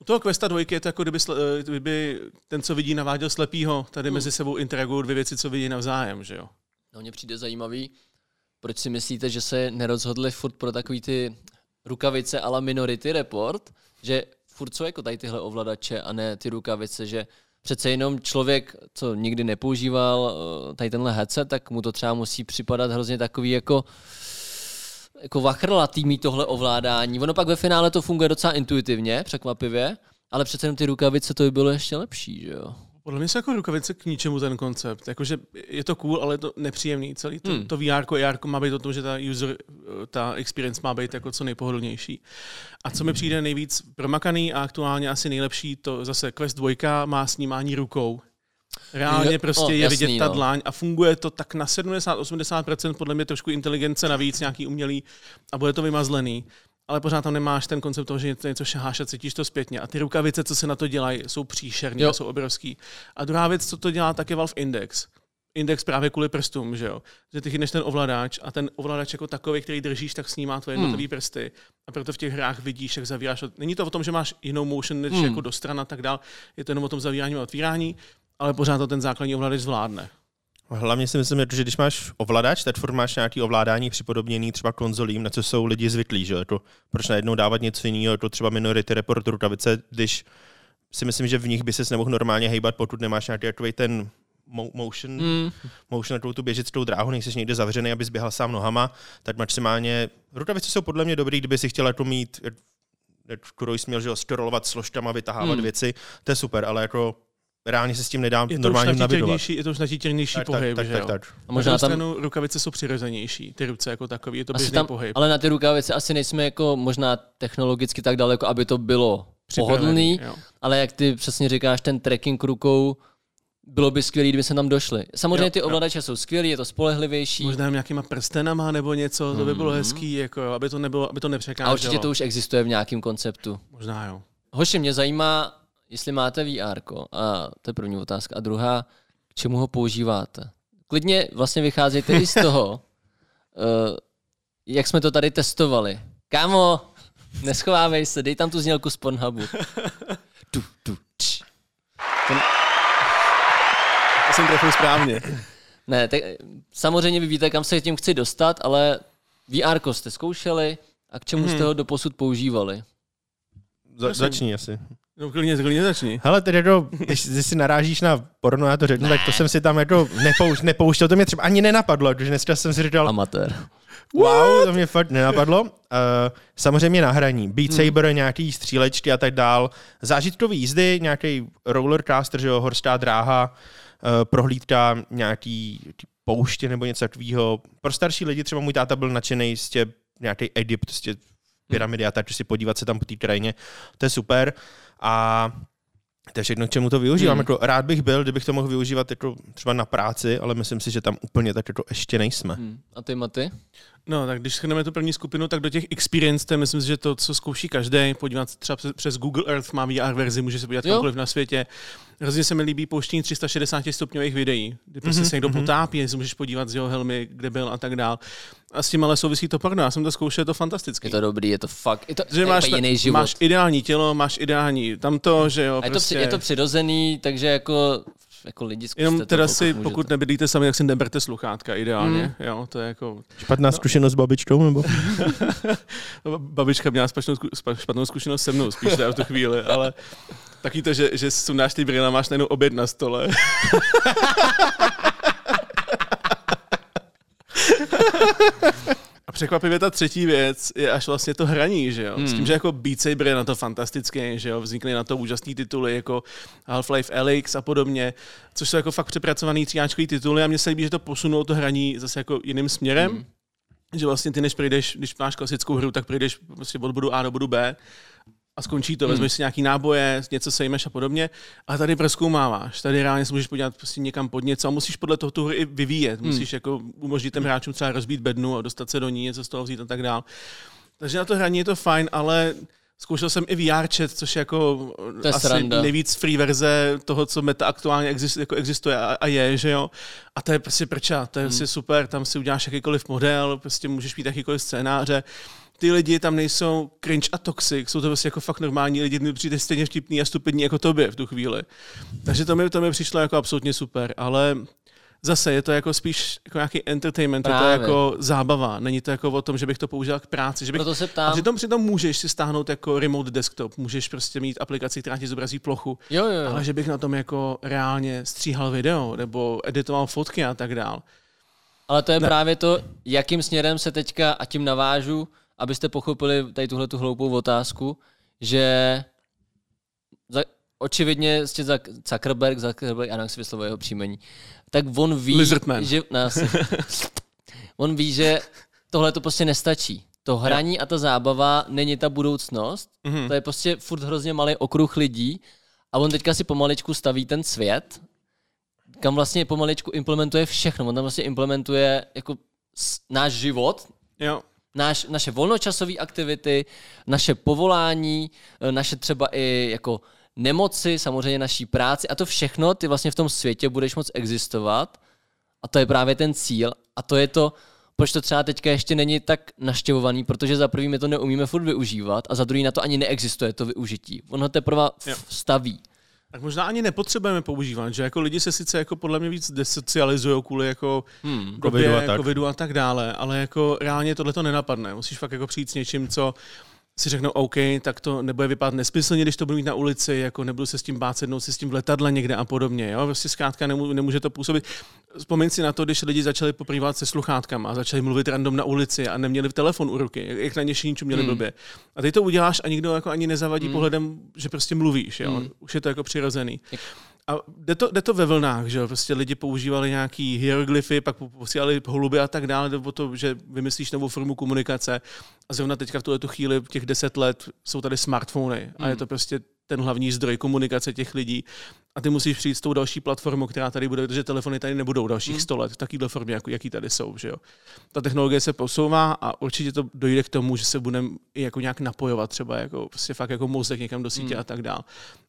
U toho Questa 2 je to jako kdyby, kdyby ten, co vidí, naváděl slepýho, tady hmm. mezi sebou interagují dvě věci, co vidí navzájem, že jo? No, mně přijde zajímavý, proč si myslíte, že se nerozhodli furt pro takový ty rukavice ala Minority Report, že furt jsou jako tady tyhle ovladače a ne ty rukavice, že přece jenom člověk, co nikdy nepoužíval eh, tady tenhle headset, tak mu to třeba musí připadat hrozně takový jako jako vachrlatý mít tohle ovládání. Ono pak ve finále to funguje docela intuitivně, překvapivě, ale přece jenom ty rukavice to by bylo ještě lepší, že jo? Podle mě jsou jako rukavice k ničemu ten koncept. Jakože je to cool, ale je to nepříjemný. Celý to, hmm. to VR, AR má být o tom, že ta user, ta experience má být jako co nejpohodlnější. A co mi přijde nejvíc promakaný a aktuálně asi nejlepší, to zase Quest 2 má snímání rukou. Reálně jo, prostě o, je jasný, vidět ta no. dlaň a funguje to tak na 70-80%, podle mě trošku inteligence navíc, nějaký umělý a bude to vymazlený ale pořád tam nemáš ten koncept toho, že něco, něco šaháš a cítíš to zpětně. A ty rukavice, co se na to dělají, jsou příšerné, jsou obrovský. A druhá věc, co to dělá, tak je Valve Index. Index právě kvůli prstům, že jo. Že ty chytneš ten ovladač a ten ovladač jako takový, který držíš, tak snímá tvoje jednotlivé hmm. prsty. A proto v těch hrách vidíš, jak zavíráš. Není to o tom, že máš jinou motion než hmm. jako do strana a tak dál. Je to jenom o tom zavírání a otvírání, ale pořád to ten základní ovladač zvládne. Hlavně si myslím, že když máš ovladač, tak furt máš nějaký ovládání připodobněný třeba konzolím, na co jsou lidi zvyklí, že to, proč najednou dávat něco jiného, to třeba Minority Report rukavice, když si myslím, že v nich by ses nemohl normálně hejbat, pokud nemáš nějaký takový ten motion, mm. motion na tu běžeckou dráhu, nejsi někde zavřený, aby běhal sám nohama, tak maximálně, rukavice jsou podle mě dobrý, kdyby si chtěl jako mít, jak Krois měl, že jo, scrollovat složkama, vytahávat mm. věci, to je super, ale jako reálně se s tím nedá je normálně navigovat. Je to už natítěrnější pohyb, tak, tak, tak, tak. A možná tam... stranu rukavice jsou přirozenější, ty ruce jako takový, je to běžný tam, pohyb. Ale na ty rukavice asi nejsme jako možná technologicky tak daleko, aby to bylo pohodlný, jo. ale jak ty přesně říkáš, ten tracking rukou, bylo by skvělé, kdyby se tam došli. Samozřejmě jo, ty ovladače jo. jsou skvělé, je to spolehlivější. Možná nějakýma prstenama nebo něco, to by bylo mm. hezký, jako, aby to nebylo, aby to nepřekáželo. A určitě to už existuje v nějakém konceptu. Možná jo. Hoši, mě zajímá, jestli máte VR, a to je první otázka. A druhá, k čemu ho používáte? Klidně vlastně vycházejte i z toho, uh, jak jsme to tady testovali. Kámo, neschovávej se, dej tam tu znělku z Pornhubu. Tu, tu, č. Ten... To jsem trefil správně. Ne, tak samozřejmě vy víte, kam se tím chci dostat, ale VR jste zkoušeli a k čemu hmm. jste ho doposud používali? Za, začni asi. No klidně, klidně začni. Hele, tedy jako, když, když si narážíš na porno, já to řeknu, ne. tak to jsem si tam jako nepouš, nepouštěl, to mě třeba ani nenapadlo, protože dneska jsem si říkal... Amatér. Wow, to mě fakt nenapadlo. Uh, samozřejmě na hraní. Beat hmm. Saber, nějaký střílečky a tak dál. Zážitkový jízdy, nějaký rollercaster, že jo, horská dráha, uh, prohlídka nějaký pouště nebo něco takového. Pro starší lidi třeba můj táta byl nadšený z tě nějaký Egypt, prostě pyramidy a tak, si podívat se tam po té krajině. To je super. A to je všechno, k čemu to využívám. Hmm. Jako, rád bych byl, kdybych to mohl využívat jako třeba na práci, ale myslím si, že tam úplně tak jako ještě nejsme. Hmm. A ty, Maty? No, tak když schrneme tu první skupinu, tak do těch experience, to myslím si, že to, co zkouší každý, podívat se třeba přes Google Earth, má VR verzi, může se podívat kamkoliv na světě. Hrozně se mi líbí pouštění 360 stupňových videí, kdy prostě mm-hmm. se někdo mm-hmm. potápí, si můžeš podívat z jeho helmy, kde byl a tak dál. A s tím ale souvisí to porno. Já jsem to zkoušel, je to fantastické. Je to dobrý, je to fakt, je to, že máš, jiný život. Máš ideální tělo, máš ideální tamto, že jo. A je, prostě... to, je to přirozený, takže jako jako lidi zkuste Jenom to, teda pokud si, můžete. pokud nebydlíte sami, tak si neberte sluchátka ideálně. Mm. Jo, to je jako... Špatná zkušenost s babičkou, nebo? Babička měla špatnou, špatnou zkušenost se mnou spíš v tu chvíli, ale taky to, že, že sundáš ty brýle máš najednou oběd na stole. Překvapivě ta třetí věc je až vlastně to hraní, že jo? S tím, že jako Beat Saber je na to fantastický, že jo? Vznikly na to úžasné tituly jako Half-Life Alyx a podobně, což jsou jako fakt přepracovaný tříáčkový tituly a mně se líbí, že to posunou to hraní zase jako jiným směrem. Hmm. Že vlastně ty, než přijdeš, když máš klasickou hru, tak přijdeš prostě od bodu A do bodu B a skončí to, hmm. vezmeš si nějaký náboje, něco sejmeš a podobně, a tady proskoumáváš. Tady reálně se můžeš podívat prostě někam pod něco a musíš podle toho tu hru i vyvíjet. Musíš jako umožnit těm hráčům třeba rozbít bednu a dostat se do ní, něco z toho vzít a tak dál. Takže na to hraní je to fajn, ale zkoušel jsem i VR chat, což je jako To je asi sranda. nejvíc free verze toho, co meta aktuálně exist, jako existuje a, a, je, že jo. A to je prostě prča, to je Hmm. prostě super, tam si uděláš jakýkoliv model, prostě můžeš mít jakýkoliv scénáře. Ty lidi tam nejsou cringe a toxic, jsou to prostě jako fakt normální lidi, mi přijde stejně vtipný a stupidní jako tobě v tu chvíli. Takže to mi, to mi přišlo jako absolutně super, ale zase je to jako spíš jako nějaký entertainment, je to Právě. jako zábava, není to jako o tom, že bych to použil k práci, že bych Proto se a ptám, přitom, přitom můžeš si stáhnout jako remote desktop, můžeš prostě mít aplikaci, která ti zobrazí plochu, jo, jo, jo. ale že bych na tom jako reálně stříhal video nebo editoval fotky a tak dál. Ale to je Ne. právě to, jakým směrem se teďka, a tím navážu, abyste pochopili tady tuhle tu hloupou otázku, že za, očividně jste za Zuckerberg, Zuckerberg, já jak si vyslovuje jeho příjmení, tak on ví, Lizardman. že, asi, on ví, že tohle to prostě nestačí. To hraní a ta zábava není ta budoucnost, Mhm. to je prostě furt hrozně malý okruh lidí a on teďka si pomaličku staví ten svět, kam vlastně pomaličku implementuje všechno. On tam vlastně implementuje jako náš život, Jo. Náš, naše volnočasové aktivity, naše povolání, eh, naše třeba i jako nemoci, samozřejmě naší práci a to všechno, ty vlastně v tom světě budeš moc existovat a to je právě ten cíl a to je to, proč to třeba teďka ještě není tak naštěvovaný, protože za prvý my to neumíme furt využívat a za druhý na to ani neexistuje to využití. On ho teprve staví. Tak možná ani nepotřebujeme používat, že jako lidi se sice jako podle mě víc desocializují kvůli jako Hmm. době, Covidu a tak. covidu a tak dále, ale jako reálně tohle to nenapadne. Musíš fakt jako přijít s něčím, co si řeknou, OK, tak to nebude vypadat nesmyslně, když to budu mít na ulici, jako nebudu se s tím bát sednout si s tím v letadle někde a podobně. Jo? Prostě zkrátka nemů- nemůže to působit. Vzpomeň si na to, když lidi začali poprývat se sluchátkama a začali mluvit random na ulici a neměli telefon u ruky, jak- na něčím měli Hmm. blbě. A ty to uděláš a nikdo jako ani nezavadí pohledem, že prostě mluvíš. Jo? Hmm. Už je to jako přirozený. Jak- A jde to, jde to ve vlnách, že? Prostě lidi používali nějaký hieroglyfy, pak posílali holuby a tak dále, nebo to, že vymyslíš novou formu komunikace. A zrovna teďka v tuhle chvíli, těch deset let, jsou tady smartfony a je to prostě ten hlavní zdroj komunikace těch lidí. A ty musíš přijít s tou další platformou, která tady bude, protože telefony tady nebudou dalších 100 let v takovéhle formě, jako, jaký tady jsou. Že jo? Ta technologie se posouvá a určitě to dojde k tomu, že se budeme jako nějak napojovat, třeba jako, prostě fakt jako mozek někam do sítě a tak dál.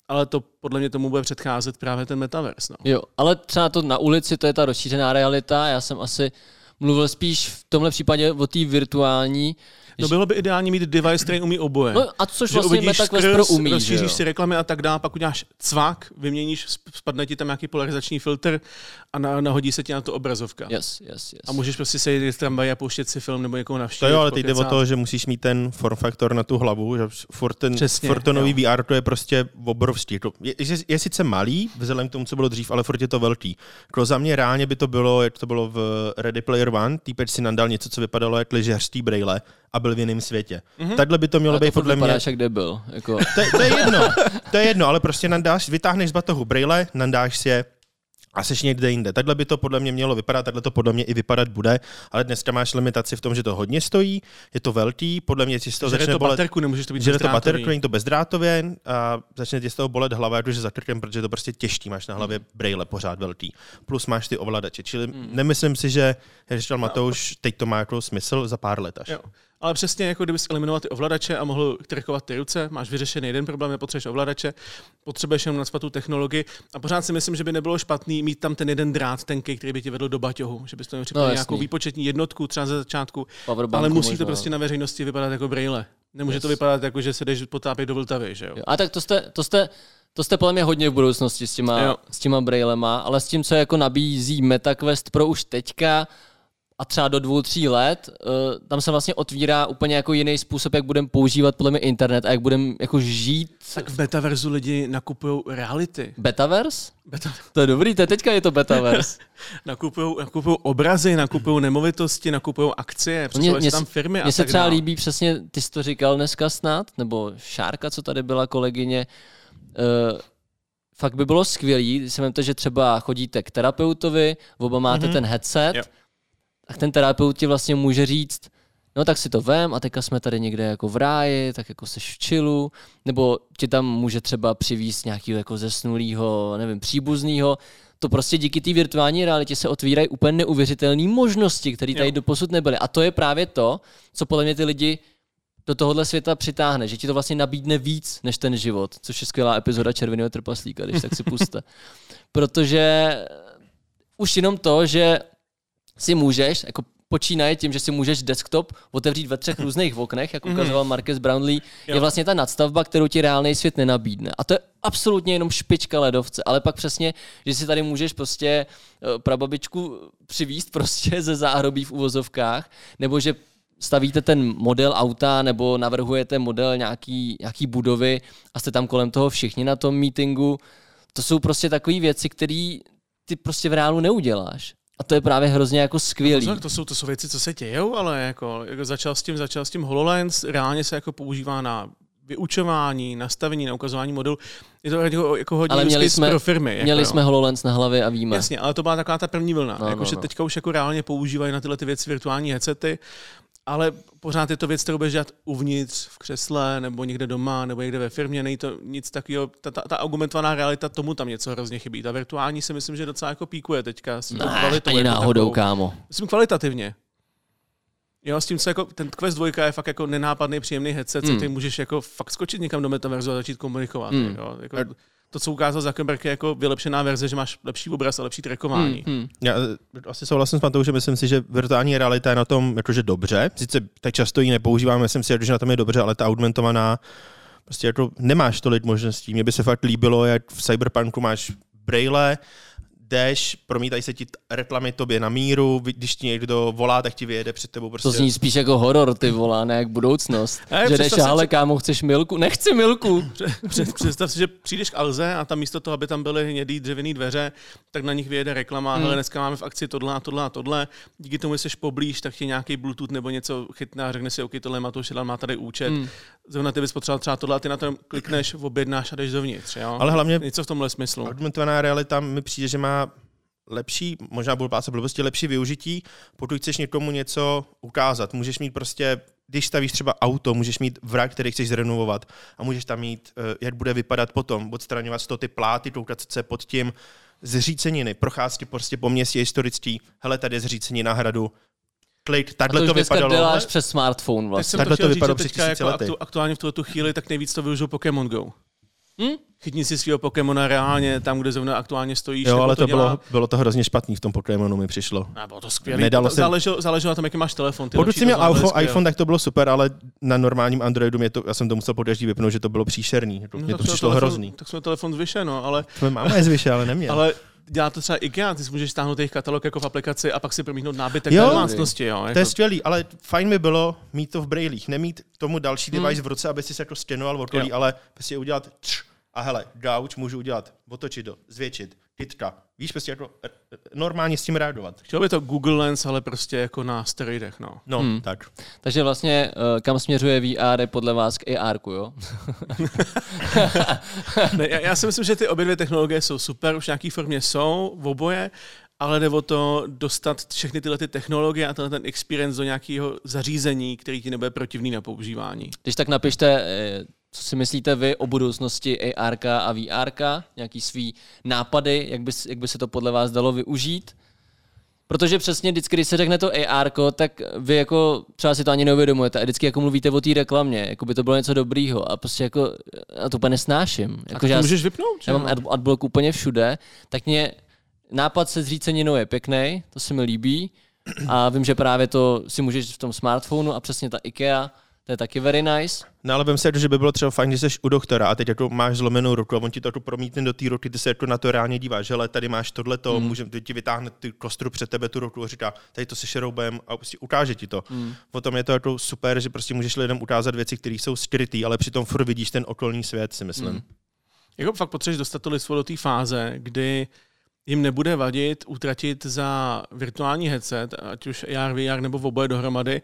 Ale to podle mě tomu bude předcházet právě ten metaverse. No. Jo, ale třeba to na ulici, to je ta rozšířená realita. Já jsem asi mluvil spíš v tomhle případě o té virtuální. No bylo by ideální mít device, který umí oboje. No a což že vlastně uvidíš Metaquest Pro umí, že rozšíříš si reklamy a tak dále, pak uděláš cvak, vyměníš, sp- spadne ti tam nějaký polarizační filtr a na, nahodí se ti na to obrazovka. Yes, yes, yes. A můžeš prostě sejít v tramvaji a pouštět si film nebo někoho To navštívit. jo, ale teď jde o to, že musíš mít ten form faktor na tu hlavu, že furt ten, Přesně, furt to nový jo. VR to je prostě obrovský. To je, je, je, sice malý, vzhledem k tomu, co bylo dřív, ale furt je to velký. Jako za mě reálně by to bylo, jak to bylo v Ready Player One, týpek si nandal něco, co vypadalo jak lyžařský brejle a byl v jiném světě. Mm-hmm. Takhle by to mělo Ale být podle mě. jak debil. Jako, To, je- to je jedno, to je jedno, ale prostě nandáš, vytáhneš z batohu brejle, nandáš si je a seš někde jinde. Takhle by to podle mě mělo vypadat, takhle to podle mě i vypadat bude, ale dneska máš limitaci v tom, že to hodně stojí, je to velký, podle mě ti z toho Žere začne to bolet, baterku, nemůžeš to být že to baterku, není to bezdrátově a začne ti z toho bolet hlava, jakože za krkem, protože je to prostě těžký, máš na hlavě brejle pořád velký. Plus máš ty ovladače, čili Hmm. nemyslím si, že, jak říkal Matouš, teď to má jako smysl za pár let až. Jo. Ale přesně jako kdybys eliminoval ty ovladače a mohl trikovat ty ruce, máš vyřešený jeden problém, nepotřebuješ ovladače, potřebuješ jenom nadspat tu technologii. A pořád si myslím, že by nebylo špatný mít tam ten jeden drát tenký, který by ti vedl do baťohu, že bys to měl No, nějakou výpočetní jednotku třeba ze začátku, powerbanku ale musí možná. to prostě na veřejnosti vypadat jako brejle. Nemůže Yes. to vypadat jako, že se jdeš potápět do Vltavy, že jo? Jo. A tak to jste, to jste To jste podle mě hodně v budoucnosti s těma, Jo. s těma brailema, ale s tím, co jako nabízí MetaQuest Pro už teďka a třeba do dvou, tří let, uh, tam se vlastně otvírá úplně jako jiný způsob, jak budeme používat podle mě internet a jak budeme jako žít. Tak v metaverzu lidi nakupují reality. Betaverse? Beta, To je dobrý, to je teďka je to Betaverse. nakupují, nakupují obrazy, nakupují nemovitosti, nakupují akcie, představují si tam firmy Mně se třeba dále. líbí přesně, ty jsi to říkal dneska snad, nebo Šárka, co tady byla kolegyně, uh, fakt by bylo skvělý, když si vemte, že třeba chodíte k terapeutovi, oba máte mm-hmm. ten headset, Jo. Tak ten terapeut ti vlastně může říct, no tak si to vem a teďka jsme tady někde jako v ráji, tak jako seš v čilu, nebo ti tam může třeba přivízt nějakého jako zesnulého, nevím, příbuznýho, to prostě díky té virtuální realitě se otvírají úplně neuvěřitelné možnosti, které tady Jo. doposud nebyly. A to je právě to, co podle mě ty lidi do tohohle světa přitáhne, že ti to vlastně nabídne víc než ten život, což je skvělá epizoda Červeného trpaslíka, když tak si puste. Protože už jenom to, že si můžeš, jako počínaje tím, že si můžeš desktop otevřít ve třech různých oknech, jak ukazoval Marcus Brownlee, je Jo. vlastně ta nadstavba, kterou ti reálný svět nenabídne. A to je absolutně jenom špička ledovce, ale pak přesně, že si tady můžeš prostě eh, prababičku přivíst prostě ze záhrobí v uvozovkách, nebo že stavíte ten model auta nebo navrhujete model nějaký, nějaký budovy a jste tam kolem toho všichni na tom meetingu. To jsou prostě takové věci, které ty prostě v reálu neuděláš. A to je právě hrozně jako skvělý. Pozor, to jsou, to jsou věci, co se dějou, ale jako, jako začal, s tím, začal s tím HoloLens, reálně se jako používá na vyučování, nastavení, na ukazování modelu. Je to jako, jako hodně Ale měli jsme, pro firmy. Jako, měli jo. jsme HoloLens na hlavě a víme. Jasně, ale to byla taková ta první vlna. No, No, jako, no, že no. teďka už jako reálně používají na tyhle ty věci virtuální headsety, ale pořád je to věc, kterou budeš dělat uvnitř, v křesle, nebo někde doma, nebo někde ve firmě. Není to nic takového. Ta, ta, ta augmentovaná realita, tomu tam něco hrozně chybí. Ta virtuální si myslím, že docela jako píkuje teďka. S Ne, kvalitou ani jako náhodou, takovou. kámo. Myslím kvalitativně. Jo, s tím, co jako, ten Quest 2 je fakt jako nenápadný, příjemný headset, Hmm. mm. ty můžeš jako fakt skočit někam do metaverzu a začít komunikovat. Hmm. Mm. Jo, jako, to, co ukázal Zuckerberg, je jako vylepšená verze, že máš lepší obraz a lepší trackování. Hmm, hmm. Já eh, asi souhlasím s Matou, že myslím si, že virtuální realita je na tom jakože dobře. Sice tak často ji nepoužívám, myslím si, že na tom je dobře, ale ta augmentovaná, prostě jako nemáš tolik možností. Mně by se fakt líbilo, jak v Cyberpunku máš braille, jdeš, promítají se ti reklamy tobě na míru, když ti někdo volá, tak ti vyjede před tebou prostě. To zní spíš jako horor, ty volá, ne jak budoucnost. Ne, že jdeš, si, ale kámo, chceš milku? Nechci milku. Před- Představ si, že přijdeš k Alze a tam místo toho, aby tam byly hnědý dřevěný dveře, tak na nich vyjede reklama, Hmm. hele, dneska máme v akci tohle a tohle a tohle. Díky tomu, že jsi poblíž, tak ti nějaký Bluetooth nebo něco chytne a řekne si, OK, tohle má to má tady účet. Hmm. Zrovna ty bys potřeboval třeba tohle a ty na tom klikneš, objednáš a jdeš dovnitř. Jo? Ale hlavně Něco v tomhle smyslu. augmentovaná realita mi přijde, že má lepší, možná budu plácat blbosti, lepší využití, pokud chceš někomu něco ukázat. Můžeš mít prostě, když stavíš třeba auto, můžeš mít vrak, který chceš zrenovovat a můžeš tam mít, eh, jak bude vypadat potom, odstraňovat z toho ty pláty, koukat se pod tím, zříceniny, procházky prostě po městě historický, hele, tady je zřícenina hradu, klik, A takhle to to, dneska vypadalo. děláš přes smartphone vlastně. Takhle to to vypadalo před tisíci jako lety. aktu, aktuálně v tuto chvíli tak nejvíc to využil Pokémon Go. Hm? Chytni si svého Pokémona reálně tam, kde zrovna aktuálně stojíš. Jo, ale to dělá- bylo, bylo to hrozně špatný v tom Pokémonu mi přišlo. Ne, bylo to skvělé. Nedalo se- záleželo, záleželo na tom, jaký máš telefon. Ty Pokud jsi měl to iPhone, iPhone, tak to bylo super, ale na normálním Androidu mě to, já jsem to musel po každý vypnout, že to bylo příšerný. No, Mně tak to přišlo telefon, hrozný. Tak jsme telefon zvyše, no, ale, Tvoje máma je zvyše, ale neměl. ale dělá to třeba IKEA, ty si můžeš stáhnout jejich katalog jako v aplikaci a pak si promítnout nábytek Jo. na domácnosti, jo. Jako, To je skvělý, ale fajn by bylo mít to v brailích, nemít tomu další Hmm. device v ruce, aby si se jako skenoval okolí, Jo. ale prostě udělat tř, a hele, gauč můžu udělat, otočit to, zvětšit, kytka. Víš, prostě jako eh, eh, normálně s tím reagovat. Chtěl by to Google Lens, ale prostě jako na steroidech, no. No, Hmm. tak. Takže vlastně eh, kam směřuje VR je podle vás k AR, jo? Ne, já, já si myslím, že ty obě dvě technologie jsou super, už v nějaký formě jsou, v oboje, ale jde o to dostat všechny tyhle ty technologie a tenhle ten experience do nějakého zařízení, který ti nebude protivný na používání. Když tak napište, co si myslíte vy o budoucnosti AR a VR, nějaký svý nápady, jak by, jak by se to podle vás dalo využít. Protože přesně vždycky, když se řekne to AR, tak vy jako třeba si to ani neuvědomujete a vždycky jako mluvíte o té reklamě, jako by to bylo něco dobrýho a prostě jako já to úplně nesnáším. A Jako, to že já, můžeš vypnout, že já mám ad, adblock úplně všude, tak mě nápad se zříceninou je pěkný, to se mi líbí a vím, že právě to si můžeš v tom smartphonu a přesně ta IKEA, To je taky very nice. No ale vem si, že by bylo třeba fajn, že jsi u doktora a teď jako máš zlomenou ruku a on ti to tu promítne do té ruky, ty se jako na to reálně díváš, že ale tady máš tohleto, mm. může ti vytáhne ty kostru před tebe tu ruku a říká, tady to se šeroubem a prostě ukáže ti to. Mm. Potom je to jako super, že prostě můžeš lidem ukázat věci, které jsou skryté, ale přitom furt vidíš ten okolní svět, si myslím. Mm. Jako fakt potřebuješ dostat to lidstvo do té fáze, kdy jim nebude vadit utratit za virtuální headset, ať už AR, VR nebo v oboje dohromady,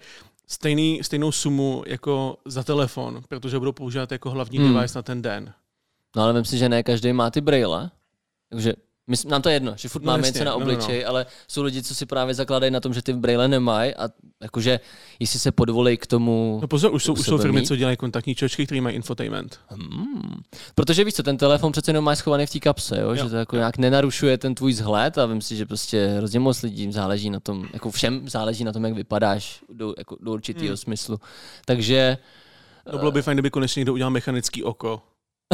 stejný, stejnou sumu jako za telefon, protože budou používat jako hlavní hmm. device na ten den. No ale vím si, že ne každý má ty braille, takže my, nám to je jedno, že furt no, máme jasně, něco na obličeji, no, no. ale jsou lidi, co si právě zakládají na tom, že ty braille nemají a jakože jestli se podvolí k tomu... No pozor, už jsou, už jsou firmy, mít. co dělají kontaktní čočky, které mají infotainment. Hmm. Protože víš co, ten telefon přece jenom máš schovaný v té kapse, jo? jo? že to jako nějak nenarušuje ten tvůj vzhled a vím si, že prostě hrozně moc lidí záleží na tom, jako všem záleží na tom, jak vypadáš do, jako do určitého hmm. smyslu. Takže... To bylo by fajn, kdyby konečně někdo udělal mechanický oko.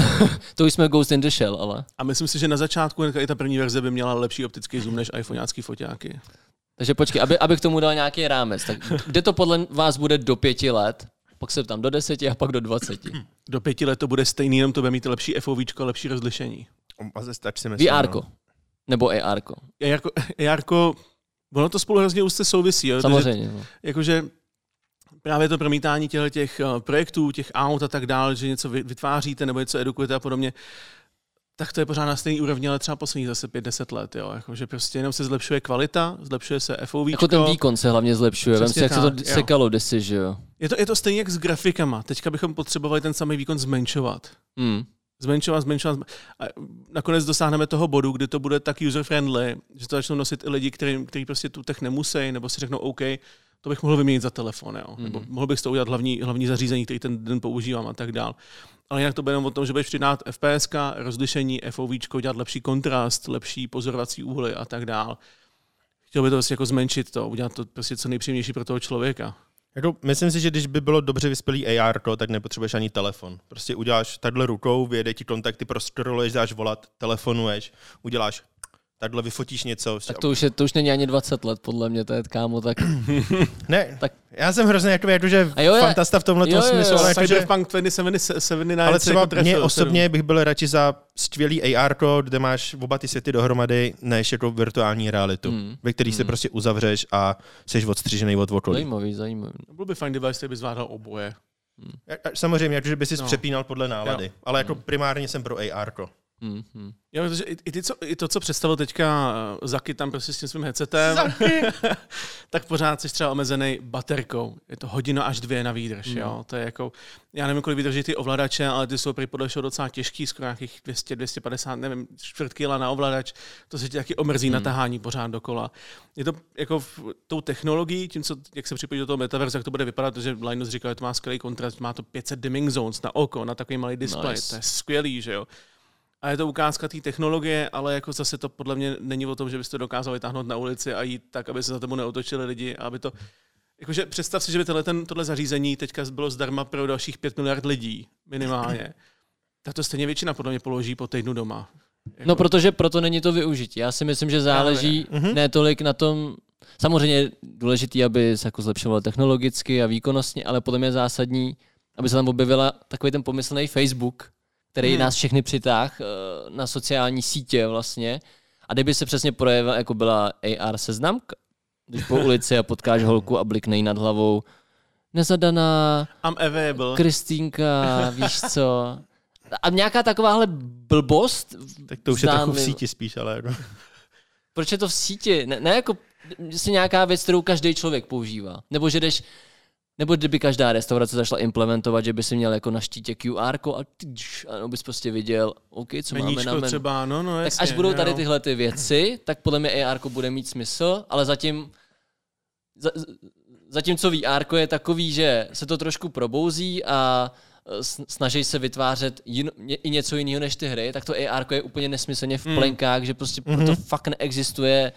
to už jsme Ghost in the Shell, ale. A myslím si, že na začátku i ta první verze by měla lepší optický zoom než iPhoneácký foťáky. Takže počkej, aby, aby k tomu dal nějaký rámec, tak kde to podle vás bude do pěti let? Pak se tam do deseti a pak do dvaceti. Do pěti let to bude stejný, jenom to bude mít lepší FOV, lepší rozlišení. A ze si myslím. VR. No. Nebo AR. AR, ono to spolu hrozně úzce souvisí. Jo? Samozřejmě. Takže, no. Jakože právě to promítání těch, těch eh, projektů, těch aut a tak dále, že něco vytváříte nebo něco edukujete a podobně, tak to je pořád na stejný úrovni, ale třeba posledních zase 5-10 let. Jo. Jako, že prostě jenom se zlepšuje kvalita, zlepšuje se FOV. Jako ten výkon se hlavně zlepšuje, Vem si, jak se to sekalo kdysi, že jo. Je to, je to stejně jak s grafikama. Teďka bychom potřebovali ten samý výkon zmenšovat. Hmm. Zmenšovat, zmenšovat. A nakonec dosáhneme toho bodu, kdy to bude tak user-friendly, že to začnou nosit i lidi, kteří, kteří prostě tu tech nemusí, nebo si řeknou OK, to bych mohl vyměnit za telefon, jo. Mm-hmm. nebo mohl bych to udělat hlavní, hlavní zařízení, který ten den používám a tak dál. Ale jinak to bude jenom o tom, že budeš přidat FPS, rozlišení, FOV, dělat lepší kontrast, lepší pozorovací úhly a tak dál. Chtěl by to prostě jako zmenšit to, udělat to prostě co nejpříjemnější pro toho člověka. Jako, myslím si, že když by bylo dobře vyspělý AR, tak nepotřebuješ ani telefon. Prostě uděláš takhle rukou, vyjede ti kontakty, proskroluješ, dáš volat, telefonuješ, uděláš takhle vyfotíš něco. Tak to už, je, to už není ani 20 let, podle mě, to je kámo, tak... ne, tak... já jsem hrozně jako, jako že jo, je, fantasta v tomhle smyslu. Ale jako, Cyberpunk 2079 Ale třeba jako mě osobně bych byl radši za skvělý AR, kde máš oba ty světy dohromady, než jako virtuální realitu, hmm. ve který hmm. se prostě uzavřeš a jsi odstřižený od okolí. Zajímavý, zajímavý. Byl by fajn device, by zvládal oboje. Hmm. Samozřejmě, jakože by si no. přepínal podle nálady, jo. ale jako hmm. primárně jsem pro AR. Mm-hmm. Jo, protože i, i, ty, co, i to, co představil teďka uh, Zaky tam prostě s tím svým headsetem, tak pořád jsi třeba omezený baterkou. Je to hodina až dvě na výdrž, mm. jo. To je jako, já nevím, kolik vydrží ty ovladače, ale ty jsou prý podle docela těžký, skoro nějakých 200, 250, nevím, čtvrt kila na ovladač. To se ti taky omrzí mm. na tahání pořád dokola. Je to jako v, tou technologií, tím, co, jak se připojí do toho metaverse, jak to bude vypadat, že Linus říkal, že to má skvělý kontrast, má to 500 dimming zones na oko, na takový malý display. Nice. To je skvělý, že jo. A je to ukázka té technologie, ale jako zase to podle mě není o tom, že byste dokázali vytáhnout na ulici a jít tak, aby se za tebou neotočili lidi, aby to... Jakože představ si, že by tenhle, ten, tohle zařízení teďka bylo zdarma pro dalších 5 miliard lidí minimálně. tak to stejně většina podle mě položí po týdnu doma. Jako... No, protože proto není to využití. Já si myslím, že záleží ne, ne. ne tolik na tom, samozřejmě je důležitý, aby se jako zlepšovalo technologicky a výkonnostně, ale podle mě je zásadní, aby se tam objevila takový ten pomyslný Facebook, který hmm. nás všechny přitáh uh, na sociální sítě vlastně. A kdyby se přesně projevil, jako byla AR seznamka, když po ulici a potkáš holku a bliknej nad hlavou, nezadaná I'm available. Kristýnka, víš co. A nějaká takováhle blbost. Tak to už je trochu v síti spíš, ale jako. Proč je to v síti? Ne, ne jako si nějaká věc, kterou každý člověk používá. Nebo že jdeš nebo kdyby každá restaurace zašla implementovat, že by si měl jako na štítě QR a, tyč, a bys prostě viděl, OK, co Meníčko máme na menu. třeba, no, no, jasně, Tak až budou tady tyhle ty věci, tak podle mě AR bude mít smysl, ale zatím za, zatímco VR je takový, že se to trošku probouzí a e, snaží se vytvářet jin, i něco jiného než ty hry, tak to AR je úplně nesmyslně v hmm. plenkách, mm. že prostě mm-hmm. proto fakt neexistuje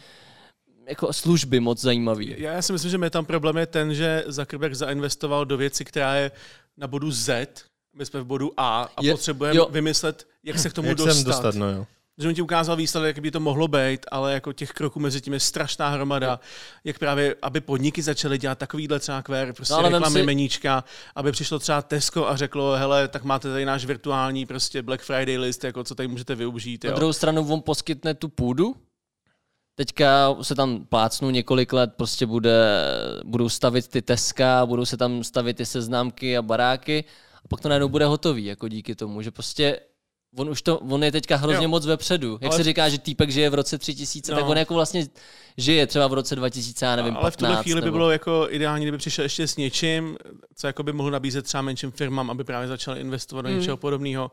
jako služby moc zajímavý. Já, já si myslím, že mě tam problém je ten, že Zuckerberg zainvestoval do věci, která je na bodu Z, my jsme v bodu A a je, potřebujeme vymyslet, jak se k tomu jak dostat. dostat no jo. že on ti ukázal výsledek, jak by to mohlo být, ale jako těch kroků mezi tím je strašná hromada, jak právě, aby podniky začaly dělat takovýhle třeba kvér, prostě no, reklamy si... meníčka, aby přišlo třeba Tesco a řeklo, hele, tak máte tady náš virtuální prostě Black Friday list, jako co tady můžete využít. Jo. Na druhou stranu on poskytne tu půdu, Teďka se tam plácnu několik let, prostě bude, budou stavit ty Teska, budou se tam stavit ty seznámky a baráky a pak to najednou bude hotový, jako díky tomu, že prostě on už to, on je teďka hrozně jo. moc vepředu. Jak ale... se říká, že týpek žije v roce 3000, no. tak on jako vlastně žije třeba v roce 2000, já nevím, Ale 15, v tuhle chvíli nebo... by bylo jako ideální, kdyby přišel ještě s něčím, co jako by mohl nabízet třeba menším firmám, aby právě začali investovat do hmm. něčeho podobného,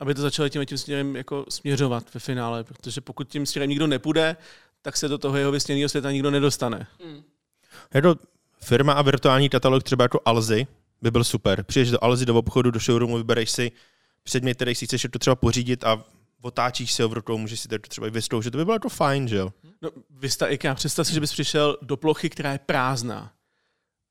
aby to začalo tím tím směrem jako směřovat ve finále, protože pokud tím směrem nikdo nepůjde, tak se do toho jeho vysněného světa nikdo nedostane. Hmm. Je to firma a virtuální katalog třeba jako Alzy, by byl super. Přijdeš do Alzy, do obchodu, do showroomu, vybereš si předmět, který si chceš to třeba pořídit a otáčíš si ho v rukou, můžeš si to třeba i vyzkoušet, to by bylo jako fajn, že jo? No, Vista IKEA, představ si, že bys přišel do plochy, která je prázdná.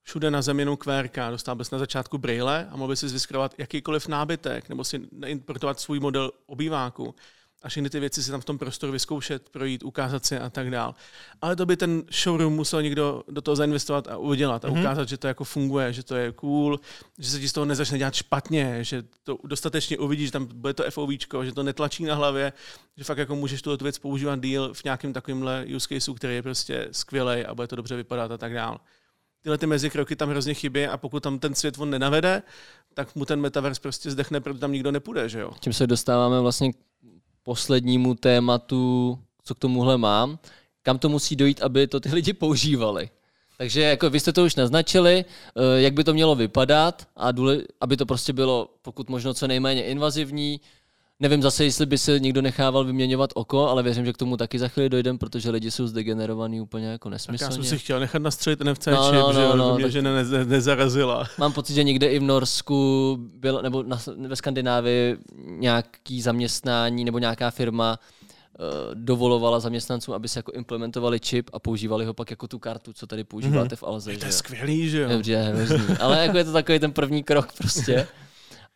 Všude na zemi jenom QR, dostal bys na začátku braille a mohl bys si vyskrovat jakýkoliv nábytek nebo si importovat svůj model obýváku a všechny ty věci si tam v tom prostoru vyzkoušet, projít, ukázat si a tak dál. Ale to by ten showroom musel někdo do toho zainvestovat a udělat a mm-hmm. ukázat, že to jako funguje, že to je cool, že se ti z toho nezačne dělat špatně, že to dostatečně uvidíš, že tam bude to FOVčko, že to netlačí na hlavě, že fakt jako můžeš tu věc používat díl v nějakém takovémhle use caseu, který je prostě skvělý a bude to dobře vypadat a tak dál. Tyhle ty mezikroky tam hrozně chybí a pokud tam ten svět on nenavede, tak mu ten metaverse prostě zdechne, protože tam nikdo nepůjde, že jo? Tím se dostáváme vlastně poslednímu tématu, co k tomuhle mám, kam to musí dojít, aby to ty lidi používali. Takže jako vy jste to už naznačili, eh, jak by to mělo vypadat a důle, aby to prostě bylo pokud možno co nejméně invazivní, Nevím zase, jestli by se někdo nechával vyměňovat oko, ale věřím, že k tomu taky za chvíli dojdem, protože lidi jsou zdegenerovaný úplně jako nesmyslně. Tak já jsem si chtěl nechat nastřelit NFC no, čip, no, no, no, mě, že ne, ne, nezarazila. Mám pocit, že někde i v Norsku byl, nebo na, ve Skandinávii nějaký zaměstnání nebo nějaká firma uh, dovolovala zaměstnancům, aby se jako implementovali čip a používali ho pak jako tu kartu, co tady používáte mm-hmm. v Alze. To je skvělý, že jo? Dobře, ale jako je to takový ten první krok prostě.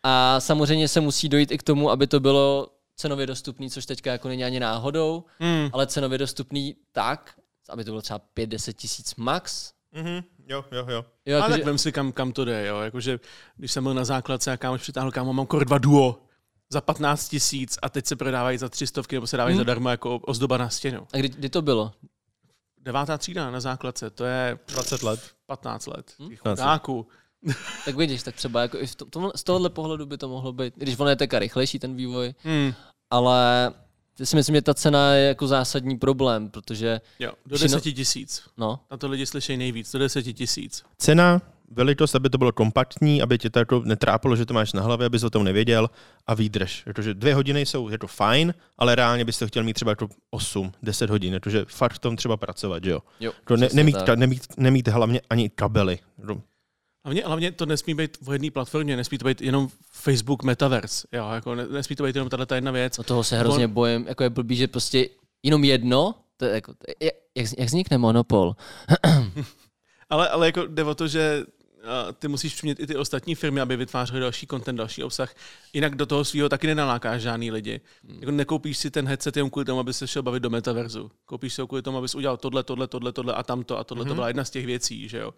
A samozřejmě se musí dojít i k tomu, aby to bylo cenově dostupný, což teďka jako není ani náhodou, mm. ale cenově dostupný tak, aby to bylo třeba 5-10 tisíc max. Mm-hmm. Jo, jo, jo. jo jako, tak vem si, kam, kam to jde, jo. Jakože, když jsem byl na základce a kámoš přitáhl, kámo, mám Core 2 Duo za 15 tisíc a teď se prodávají za 300 nebo se dávají mm. zadarmo jako ozdoba na stěnu. A kdy, kdy to bylo? Devátá třída na základce, to je 20 let. 15 let. Hmm? tak vidíš, tak třeba jako i v tom, z tohohle pohledu by to mohlo být, když ono je teďka rychlejší ten vývoj, hmm. ale já si myslím, že ta cena je jako zásadní problém, protože... Jo, do 10 tisíc. No. Na to lidi slyší nejvíc, do 10 tisíc. Cena, velikost, aby to bylo kompaktní, aby tě to jako netrápilo, že to máš na hlavě, abys o tom nevěděl a výdrž. Protože dvě hodiny jsou jako fajn, ale reálně bys to chtěl mít třeba jako 8, 10 hodin, protože fakt v tom třeba pracovat, že jo? jo to ne, nemít, nemít, nemít, hlavně ani kabely. Hlavně, hlavně to nesmí být v jedné platformě, nesmí to být jenom Facebook Metaverse, jo, jako nesmí to být jenom tato jedna věc. O toho se hrozně On... bojím, jako je blbý, že prostě jenom jedno, to je jako, jak, jak vznikne monopol? ale, ale jako jde o to, že ty musíš přimět i ty ostatní firmy, aby vytvářely další content, další obsah. Jinak do toho svého taky nenalákáš žádný lidi. Hmm. Jako nekoupíš si ten headset jenom kvůli tomu, aby se šel bavit do metaverzu. Koupíš si ho kvůli tomu, abys udělal tohle, tohle, tohle, tohle a tamto a tohle. Hmm. To byla jedna z těch věcí, že jo.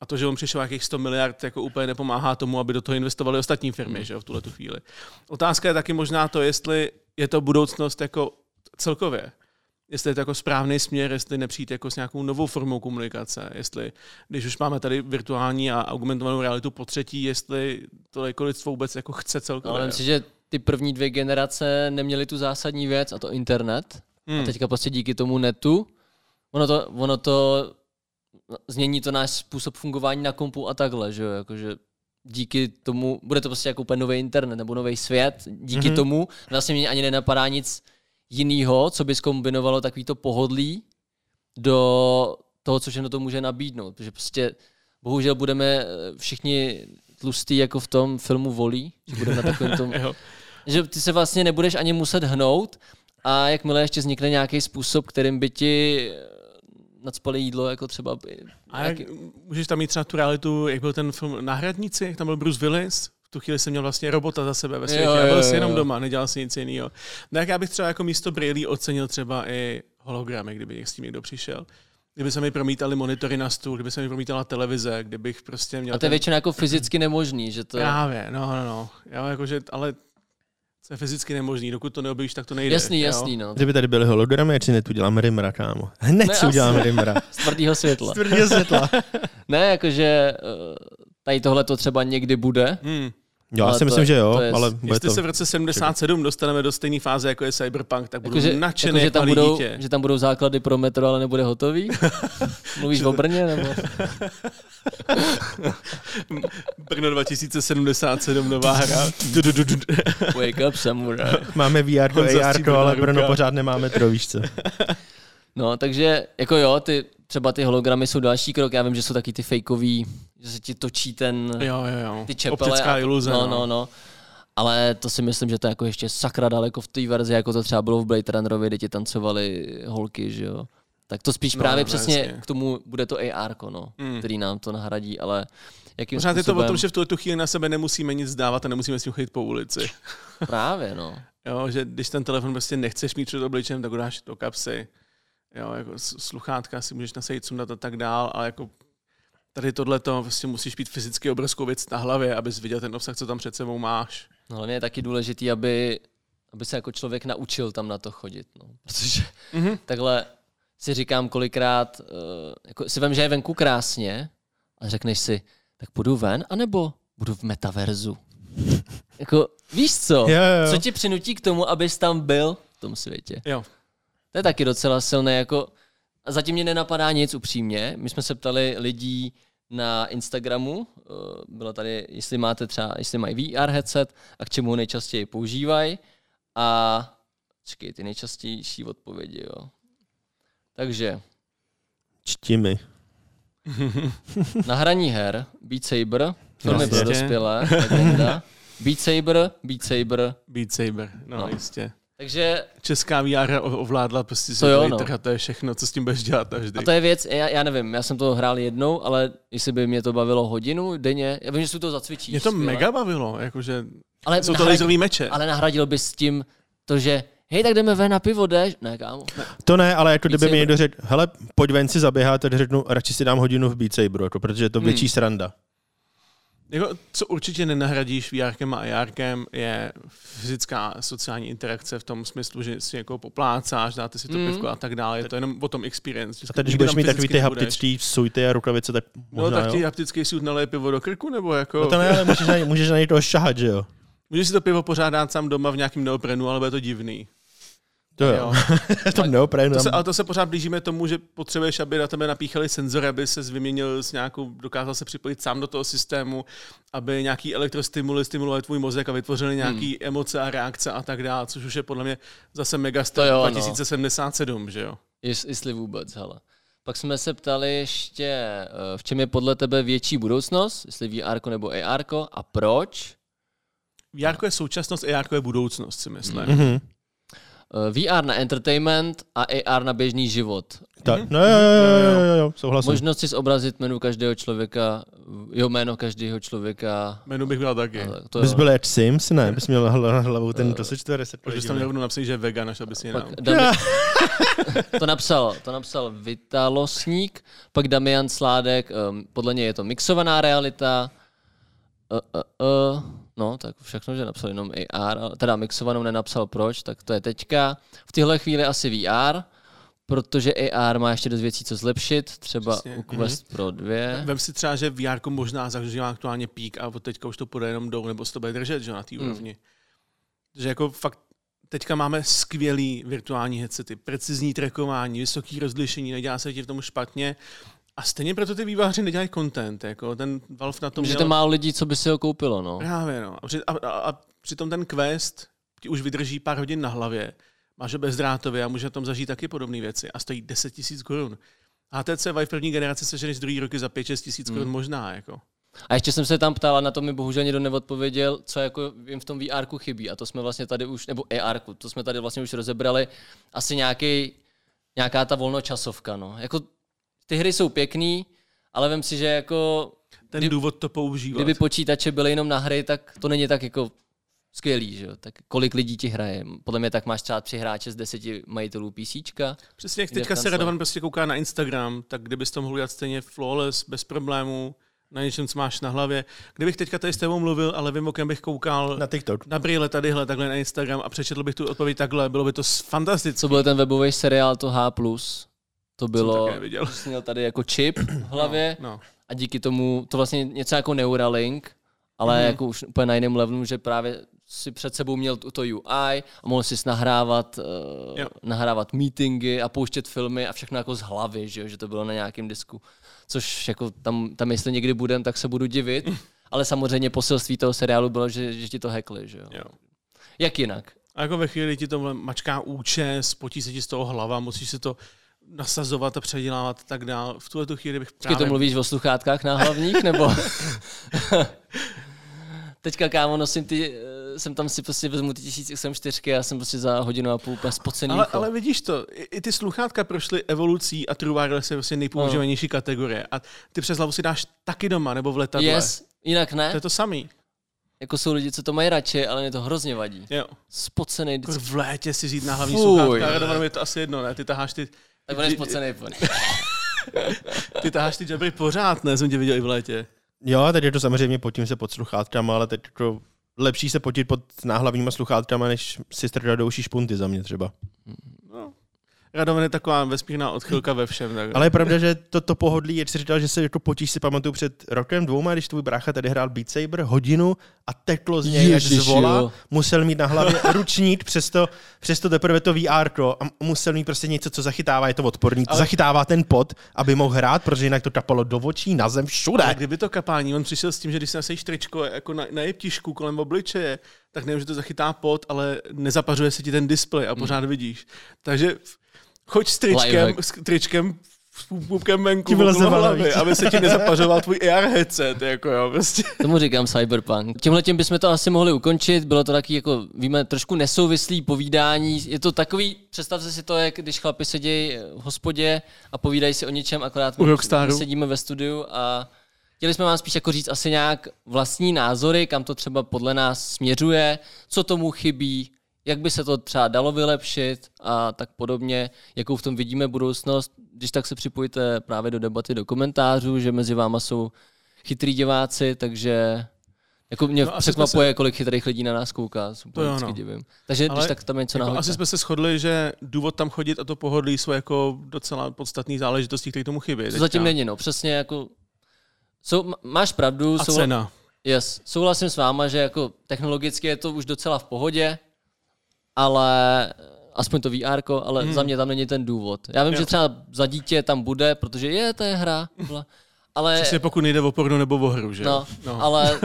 A to, že on přišel nějakých 100 miliard, jako úplně nepomáhá tomu, aby do toho investovali ostatní firmy, hmm. že jo, v tuhle tu chvíli. Otázka je taky možná to, jestli je to budoucnost jako celkově jestli je to jako správný směr, jestli nepřijít jako s nějakou novou formou komunikace, jestli, když už máme tady virtuální a augmentovanou realitu po třetí, jestli to jako lidstvo vůbec jako chce celkově. Ale myslím, že ty první dvě generace neměly tu zásadní věc, a to internet. Hmm. A teďka prostě díky tomu netu, ono to, ono to změní to náš způsob fungování na kompu a takhle, že jo, jakože díky tomu, bude to prostě jako úplně nový internet nebo nový svět, díky mm-hmm. tomu vlastně mě ani nenapadá nic jinýho, co by zkombinovalo takovýto pohodlí do toho, co všechno to může nabídnout. Protože prostě bohužel budeme eh, všichni tlustý jako v tom filmu Volí, že budeme na takovém tom... že ty se vlastně nebudeš ani muset hnout a jakmile ještě vznikne nějaký způsob, kterým by ti eh, nadspali jídlo, jako třeba... A jak, můžeš tam mít třeba tu realitu, jak byl ten film Náhradníci, jak tam byl Bruce Willis, tu chvíli jsem měl vlastně robota za sebe ve Jo, světě. jo, Já byl jo, si jenom jo. doma, nedělal si nic jiného. No jak já bych třeba jako místo brýlí ocenil třeba i hologramy, kdyby s tím někdo přišel. Kdyby se mi promítali monitory na stůl, kdyby se mi promítala televize, kdybych prostě měl... A to je ten- většinou jako fyzicky nemožný, že to... Právě, no, no, no. Jo, jakože, ale to je fyzicky nemožný. Dokud to neobjevíš, tak to nejde. Jasný, jo. jasný, no. Kdyby tady byly hologramy, ať si hned uděláme rimra, kámo. Hned Ne, si uděláme rimra. Z tvrdého světla. Z tvrdého světla. Ne, jakože eh, tady tohle to třeba někdy bude. Hmm. Jo, já Ale si myslím, je- že jo, to je- ale bude Jestli to... se v roce 77 dostaneme do stejné fáze, jako je Cyberpunk, tak budu Jakože, nadšený jakože jako tam, malý budou, dítě. že tam budou základy pro metro, ale nebude hotový? Mluvíš o Brně? Nebo? Brno 2077, nová hra. Wake up, samurai. Máme VR, AR, stříbrná ale. Brno pořád nemáme to, víš co. No, takže jako jo, ty, třeba ty hologramy jsou další krok. Já vím, že jsou taky ty fejkový, že se ti točí ten, Jo, jo, jo. ty čepele. Optická a- iluze. No, no, no. Ale to si myslím, že to je jako ještě sakra daleko v té verzi, jako to třeba bylo v Blade Runnerovi, kde ti tancovaly holky, že jo. Tak to spíš No, právě no, přesně jasně. k tomu bude to AR, no, Mm. který nám to nahradí, ale jakým Pořád je to o způsobem... tom, že v tuhle tu chvíli na sebe nemusíme nic dávat a nemusíme s chodit po ulici. Právě, no. Jo, že když ten telefon prostě nechceš mít před obličem, tak ho dáš do kapsy. Jo, jako sluchátka si můžeš nasejít, sundat a tak dál, ale jako tady tohle to prostě musíš mít fyzicky obrovskou věc na hlavě, abys viděl ten obsah, co tam před sebou máš. No, hlavně je taky důležitý, aby, aby se jako člověk naučil tam na to chodit, no. Protože Mhm. takhle si říkám kolikrát, uh, jako si vím, že je venku krásně a řekneš si, tak půjdu ven, anebo budu v metaverzu. jako, víš co? Jo, jo. Co ti přinutí k tomu, abys tam byl v tom světě? Jo. To je taky docela silné, jako a zatím mě nenapadá nic upřímně. My jsme se ptali lidí na Instagramu, eh, bylo tady, jestli máte třeba, jestli mají VR headset a k čemu ho nejčastěji používají. A čekej, ty nejčastější odpovědi, jo. Takže Čti mi. na hraní her Beat Saber, filmy pro dospělé, legenda. Beat Saber, Beat Saber. Beat Saber, No. no. jistě. Takže Česká VR ov- ovládla prostě To jo, no. trh a to je všechno, co s tím budeš dělat každý. A to je věc, já, já nevím, já jsem to hrál jednou, ale jestli by mě to bavilo hodinu denně, já vím, že si to zacvičíš. Mě to skvěle. mega bavilo, jakože ale jsou to laserový meče. ale nahradil bys s tím to, že hej, tak jdeme ven na pivo, jdeš? Ne, kámo. To ne, ale jako Beat kdyby mi někdo řekl, hele, pojď ven si zaběhat, tak řeknu, radši si dám hodinu v Beat Saberu, jako, protože je to Hmm. větší sranda. Jako, co určitě nenahradíš VRkem a ARkem, je fyzická sociální interakce v tom smyslu, že si jako poplácáš, dáte si to Mm. pivko a tak dále. Je to jenom o tom experience. A teď, když budeš mít takový ty haptický sujty a rukavice, tak No možná tak ti haptický suit naleje pivo do krku, nebo jako... No to ne, ale můžeš na, něj- můžeš na něj toho šahat, že jo? Můžeš si to pivo pořád dát sám doma v nějakém neoprenu, ale bude to divný. To jo. to neopravdu. To se, ale to se pořád blížíme tomu, že potřebuješ, aby na tebe napíchali senzory, aby se vyměnil s nějakou, dokázal se připojit sám do toho systému, aby nějaký elektrostimuly stimulovali tvůj mozek a vytvořili nějaký hmm. emoce a reakce a tak dále, což už je podle mě zase To jo, no. 2077, že jo? Jest, jestli vůbec, hele. Pak jsme se ptali ještě, eh, v čem je podle tebe větší budoucnost, jestli VR nebo AR a proč? VR je současnost, AR je budoucnost, si myslím. Hmm. Mhm. Eh, VR na entertainment a AR na běžný život. Tak, no jo, jo, jo, jo, jo, jo, souhlasím. Možnost si zobrazit jméno každého člověka, jo, jméno každého člověka. Jméno bych byl taky. Ale To Bys byl jak Sims, ne? Bys měl hlavou ten, to se čtvere se Protože tam měl napsat, že je vegan, až aby si. Dami... to, napsal, to napsal Vitalosník, pak Damian Sládek, um, podle něj je to mixovaná realita. Uh, uh, uh, no, tak všechno, že napsal jenom AR, teda mixovanou nenapsal proč, tak to je teďka. V téhle chvíli asi VR, protože AR má ještě dost věcí, co zlepšit, třeba Přesně. u Quest Pro 2. Vem si třeba, že VR možná zažívá aktuálně pík a od teďka už to půjde jenom dolů, nebo se to bude držet že, na té Hmm. úrovni. Že jako fakt teďka máme skvělý virtuální headsety, precizní trackování, vysoký rozlišení, nedělá se ti v tom špatně. A stejně proto ty výváři nedělají content. Jako ten Valve na tom Že měl... to málo lidí, co by si ho koupilo, no. Právě, no. A, při, a, a, a přitom ten quest ti už vydrží pár hodin na hlavě. Máš ho bezdrátově a může na tom zažít taky podobné věci. A stojí 10 tisíc korun. HTC Vive první generace seženeš druhý roky za 5-6 tisíc korun Hmm. možná. Jako. A ještě jsem se tam ptal, a na to mi bohužel někdo neodpověděl, co jako jim v tom VR chybí. A to jsme vlastně tady už, nebo AR, to jsme tady vlastně už rozebrali. Asi nějaký, nějaká ta volnočasovka. No. Jako, ty hry jsou pěkný, ale vím si, že jako ten Kdy- důvod to používat. Kdyby počítače byly jenom na hry, tak to není tak jako skvělý, že jo? Tak kolik lidí ti hraje? Podle mě tak máš třeba tři hráče z deseti majitelů PC. Přesně jak teďka se. Radovan prostě kouká na Instagram, tak kdybys to mohl udělat stejně flawless, bez problémů, na něčem, co máš na hlavě. Kdybych teďka tady s tebou mluvil, ale vím, okem bych koukal Na TikTok. na brýle tadyhle, takhle na Instagram a přečetl bych tu odpověď takhle, bylo by to fantastické. Co byl ten webový seriál, to H+, to bylo, jsi měl tady jako čip v hlavě No, a díky tomu, to vlastně něco jako Neuralink, ale Mhm. jako už úplně na jiném levelu, že právě si před sebou měl to UI a mohl si nahrávat, uh, Jo. nahrávat meetingy a pouštět filmy a všechno jako z hlavy, že, jo, že to bylo na nějakém disku. Což jako tam, tam jestli někdy budem, tak se budu divit. Ale samozřejmě poselství toho seriálu bylo, že, že ti to hackli, že jo. jo. Jak jinak? A jako ve chvíli ti to mačká účes, potí se ti z toho hlava, musíš si to nasazovat a předělávat a tak dál. V tuhle tu chvíli bych právě... to mluvíš o sluchátkách na hlavních, nebo? Teďka, kámo, nosím ty, eh, jsem tam si prostě vezmu ty 1084 a já jsem prostě za hodinu a půl úplně spocený. Ale, jako. ale vidíš to, i, i ty sluchátka prošly evolucí a True Wireless je prostě nejpoužívanější kategorie. A ty přes hlavu si dáš taky doma nebo v letadle. Yes, jinak To ne. je to samý. Jako jsou lidi, co to mají radši, ale mě to hrozně vadí. Jo. Spocený vždycky. v létě si vzít na hlavní Fuj. sluchátka, Radovanou je to asi jedno, ne? Ty taháš ty, Tak je spocený. úplně. ty taháš ty jabry pořád, ne? Jsem tě viděl i v létě. Jo, teď je to samozřejmě potím se pod sluchátkama, ale teď jako lepší se potit pod náhlavníma sluchátkama, než si strdat do uší špunty za mě třeba. No. Radovan je taková vesmírná odchylka ve všem. Tak. Ale je pravda, že to, to pohodlí, jak jsi říkal, že se jako potíš si pamatuju před rokem, dvouma, když tvůj brácha tady hrál Beat Saber hodinu a teklo z něj jak Ježiš, z vola, jo. musel mít na hlavě ručník, přesto, přesto teprve to VR a musel mít prostě něco, co zachytává, je to odporný, Ale- zachytává ten pot, aby mohl hrát, protože jinak to kapalo do očí, na zem, všude. Ale kdyby to kapání, on přišel s tím, že když si nasadíš tričko jako na, na jeptišku kolem obličeje, tak nevím, že to zachytá pot, ale nezapařuje se ti ten displej a pořád vidíš. Takže choď s tričkem, s tričkem s pupkem venku hlavy, aby se ti nezapařoval tvůj AR headset, jako jo, prostě. Tomu říkám cyberpunk. Tímhle tím bychom to asi mohli ukončit. Bylo to taky, jako víme, trošku nesouvislý povídání. Je to takový, představte si to, jak když chlapi sedí v hospodě a povídají si o něčem, akorát my, my sedíme ve studiu a chtěli jsme vám spíš jako říct asi nějak vlastní názory, kam to třeba podle nás směřuje, co tomu chybí, jak by se to třeba dalo vylepšit a tak podobně, jakou v tom vidíme budoucnost. Když tak se připojte právě do debaty, do komentářů, že mezi váma jsou chytrý diváci, takže jako mě No, překvapuje, kolik chytrých lidí na nás kouká. Se úplně jo, no. divím. Takže Ale když tak tam něco Jako nahoďte. asi jsme se shodli, že důvod tam chodit a to pohodlí jsou jako docela podstatné záležitosti, které tomu chybí. To zatím není, no. Přesně jako... Jsou, máš pravdu, A jsou, cena. yes, souhlasím s váma, že jako technologicky je to už docela v pohodě, ale aspoň to VR, ale Hmm. za mě tam není ten důvod. Já vím, Jo. že třeba za dítě tam bude, protože je, to je hra, ale, Přesně pokud nejde o porno nebo o hru, že no, no. ale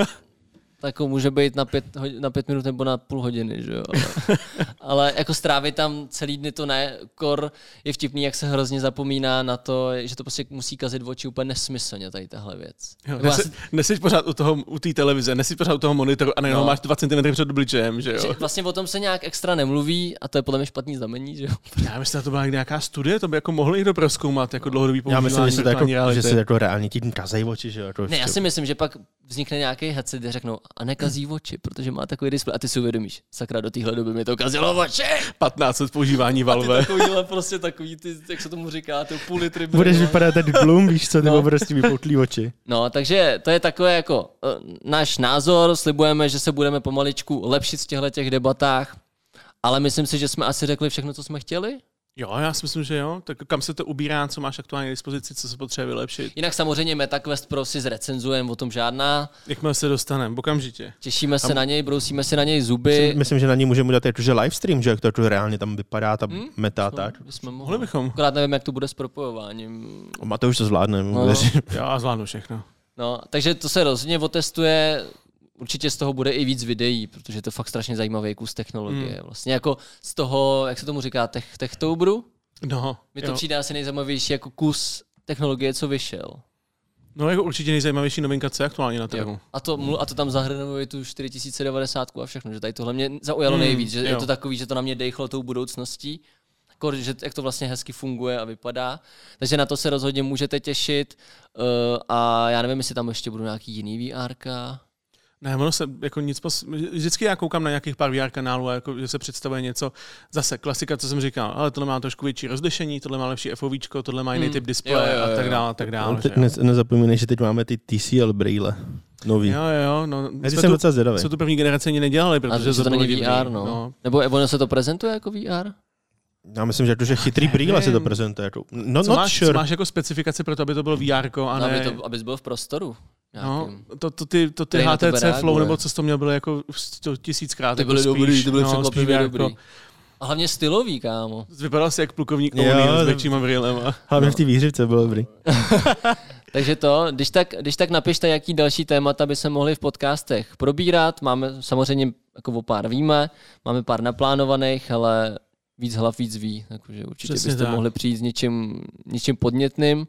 tak může být na pět, na pět minut nebo na půl hodiny, že jo. Ale, ale jako strávit tam celý dny to ne, kor je vtipný, jak se hrozně zapomíná na to, že to prostě musí kazit oči úplně nesmyslně, tady tahle věc. Jo, Jako já nesi, si- nesiš pořád u toho, u té televize, nesiš pořád u toho monitoru a nejenom No. máš 2 cm před obličejem, že že jo? vlastně o tom se nějak extra nemluví a to je podle mě špatný znamení, že jo. Já myslím, že to byla nějaká studie, to by jako mohl někdo proskoumat, jako dlouhodobý Já používání myslím, že se, to jako, reality. že se jako reálně ti kazej oči, že jo. Jako Ne, já si myslím, že pak vznikne nějaký headset, kde řeknou a nekazí oči, protože má takový displej a ty si uvědomíš, sakra, do téhle doby mi to kazilo oči. 15 let používání Ty Valve. takovýhle prostě takový, ty, jak se tomu říká, ty půl litry. Budeš brno. vypadat ten Gloom, víš co, nebo No. prostě vypoutlý oči. No, takže to je takové jako uh, náš názor, slibujeme, že se budeme pomaličku lepšit v těchto těch debatách, ale myslím si, že jsme asi řekli všechno, co jsme chtěli. Jo, já si myslím, že jo. Tak kam se to ubírá, co máš aktuálně k dispozici, co se potřebuje vylepšit. Jinak samozřejmě MetaQuest Pro si zrecenzujeme, o tom žádná. Jakmile se dostaneme, okamžitě. Těšíme se na něj, brousíme si na něj zuby. Myslím, že na ní můžeme udělat jakože livestream, že jak to jako reálně tam vypadá, ta Hmm? meta a No, tak. bychom mohli. Mohli bychom. Akorát nevím, jak to bude s propojováním. Mateuš to zvládne, No. věřím. Já zvládnu všechno. No, takže to se rozhodně otestuje. Určitě z toho bude i víc videí, protože je to fakt strašně zajímavý kus technologie. Hmm. Vlastně jako z toho, jak se tomu říká, tech, techtobru? No, Mi to jo. přijde asi nejzajímavější jako kus technologie, co vyšel. no jako určitě nejzajímavější novinka, co je aktuálně na trhu. A to, a to tam zahrnuje tu 4090 a všechno, že tady tohle mě zaujalo Hmm, nejvíc, že je jo. to takový, že to na mě dejchlo tou budoucností. Kor, že jak to vlastně hezky funguje a vypadá. Takže na to se rozhodně můžete těšit. Uh, a já nevím, jestli tam ještě budou nějaký jiný VR. Ne, ono se jako nic pos... Vždycky já koukám na nějakých pár VR kanálů, jako, že se představuje něco. Zase klasika, co jsem říkal, ale tohle má trošku větší rozlišení, tohle má lepší FOV, tohle má jiný Hmm. typ displeje a tak dále, a tak dále. No, že teď jo. ne, nezapomínej, že teď máme ty TCL brýle. Nový. Jo, jo. No, Já jsem tu, docela zvědavý. jsme tu první generaci ani nedělali, A protože že to bylo není. VR, no. Nebo ono se to prezentuje jako VR? Já myslím, že, to, že chytrý brýle si to prezentuje. Jako, no, Co máš, sure. co máš jako specifikaci pro to, aby to bylo VR, a No, ne... aby to, abys byl v prostoru. No, to, to, ty, to ty HTC Flow, reaguje. nebo co jsi to měl, byly jako sto tisíckrát. Ty jako byly spíš, dobrý, ty byly no, překvapivě VR, dobrý. Jako, A hlavně stylový, kámo. vypadal jsi jak plukovník O'Neill s to- většíma brýlema. Hlavně v té výhřivce bylo dobrý. Takže to, když tak, když tak napište, jaký další témata by se mohli v podcastech probírat. Máme samozřejmě jako o pár víme, máme pár naplánovaných, ale víc hlav víc ví, takže určitě Přesně byste tak. mohli přijít s něčím, něčím podnětným.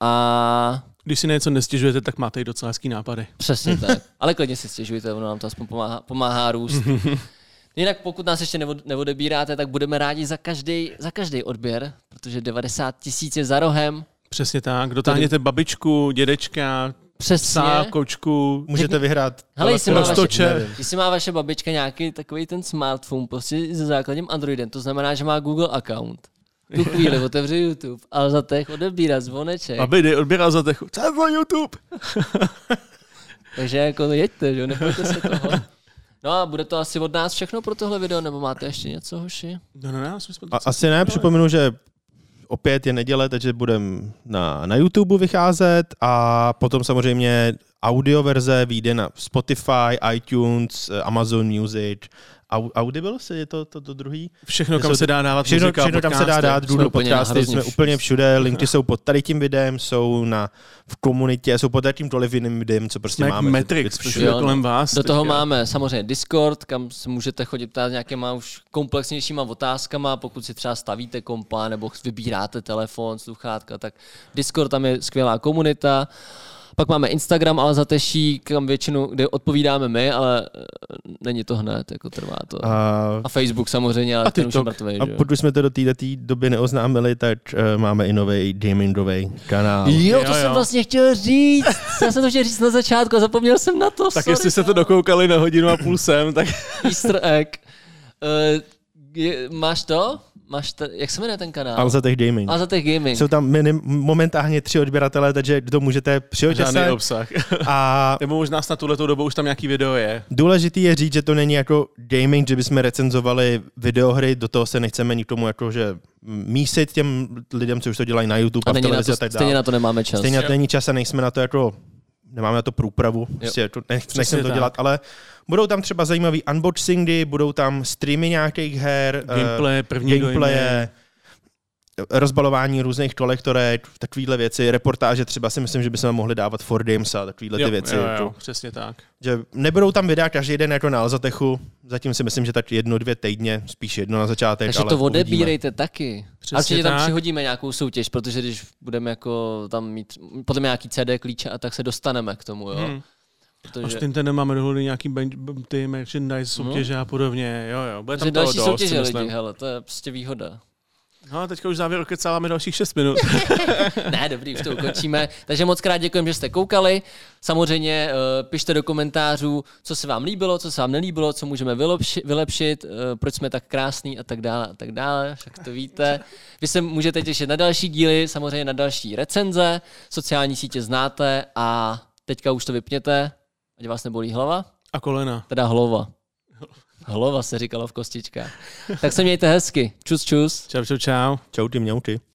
A Když si na něco nestěžujete, tak máte i docela hezký nápady. přesně tak. Ale klidně si stěžujte, ono nám to aspoň pomáhá, pomáhá růst. Jinak pokud nás ještě neod- neodebíráte, tak budeme rádi za každý, za každý odběr, protože 90 tisíc je za rohem. Přesně tak. Dotáhněte babičku, dědečka, Přesně. psa, kočku. Můžete vyhrát Hele, jestli má, vaše, jestli má vaše babička nějaký takový ten smartphone prostě se základním Androidem, to znamená, že má Google account. V tu chvíli otevře YouTube, ale za těch odebírá zvoneček. Aby dej odběral za techu. Co je to YouTube? Takže jako jeďte, že jo, nebojte se toho. No a bude to asi od nás všechno pro tohle video, nebo máte ještě něco, hoši? No, no, no, jsme jsme A, asi ne, připomenu, že opět je neděle, takže budeme na, na YouTube vycházet a potom samozřejmě audio verze vyjde na Spotify, iTunes, eh, Amazon Music, Au- Audible se je to, to, to druhý? Všechno, kam jsou se dá dávat Všechno, muzika, všechno tam se dá podcasty. dát, Jsme Google úplně na podcasty, jsme úplně všude, linky jsou pod tady tím videem, jsou na, v komunitě, jsou pod jakýmkoliv jiným videem, co prostě Jsme máme. Matrix, všude. Jo, kolem vás. Do toho teďka. máme samozřejmě Discord, kam se můžete chodit ptát nějakýma už komplexnějšíma otázkama, pokud si třeba stavíte kompa nebo vybíráte telefon, sluchátka, tak Discord tam je skvělá komunita. Pak máme Instagram, ale zateší, kam většinu, kde odpovídáme my, ale eh, není to hned, jako trvá to. A, A, Facebook samozřejmě, ale A ten už je mrtvej, a že pokud jsme to do této doby neoznámili, tak uh, máme i nový gamingový kanál. Jo, to Jo, jsem jo. vlastně chtěl říct. Já jsem to chtěl říct na začátku a zapomněl jsem na to. Tak sorry, jestli jste to dokoukali na hodinu a půl sem, tak Easter egg. Uh, je, máš to? Máš to? Jak se jmenuje ten kanál? Alzatech Gaming. Alzatech Gaming. Jsou tam minim, momentálně tři odběratele, takže to můžete přijďte žádný se. obsah. A Nebo možná snad tuhletou dobu už tam nějaký video je. důležitý je říct, že to není jako gaming, že bychom recenzovali videohry, do toho se nechceme nikomu jako, že mísit těm lidem, co už to dělají na YouTube a, a v televizi to, a tak stejně dále. na to nemáme čas. Stejně na to není čas a nejsme na to jako nemáme na to průpravu, prostě jako nech, nechcem to tak. dělat, ale budou tam třeba zajímavý unboxingy, budou tam streamy nějakých her, eh, Gameplay, první gameplaye, rozbalování různých kolektorek, takovéhle věci, reportáže třeba si myslím, že bychom mohli dávat for games a takovéhle ty jo, věci. Jo, jako- jo, přesně tak. že nebudou tam videa každý den jako na Alzatechu, zatím si myslím, že tak jedno, dvě týdně, spíš jedno na začátek, Takže ale to uvidíme. odebírejte taky. Přesně a určitě tam přihodíme nějakou soutěž, protože když budeme jako tam mít potom nějaký CD klíče a tak se dostaneme k tomu, jo. Hmm. A Protože, s Tintenem máme dohody nějaký ben, ty merchandise soutěže a podobně. Jo, jo. Bude tam toho další dost, soutěže lidi, hele, to je prostě výhoda. No teďka už závěr okecáváme dalších 6 minut. Ne, dobrý, už to ukončíme. Takže moc krát děkujeme, že jste koukali. Samozřejmě uh, pište do komentářů, co se vám líbilo, co se vám nelíbilo, co můžeme vylepši, vylepšit, uh, proč jsme tak krásný a tak dále a tak dále, však to víte. Vy se můžete těšit na další díly, samozřejmě na další recenze, sociální sítě znáte a teďka už to vypněte, ať vás nebolí hlava, A kolena. teda hlava. Hlava se říkalo v kostičkách. Tak se mějte hezky. Čus, čus. Čau, čau, čau. Čau ty mňauty.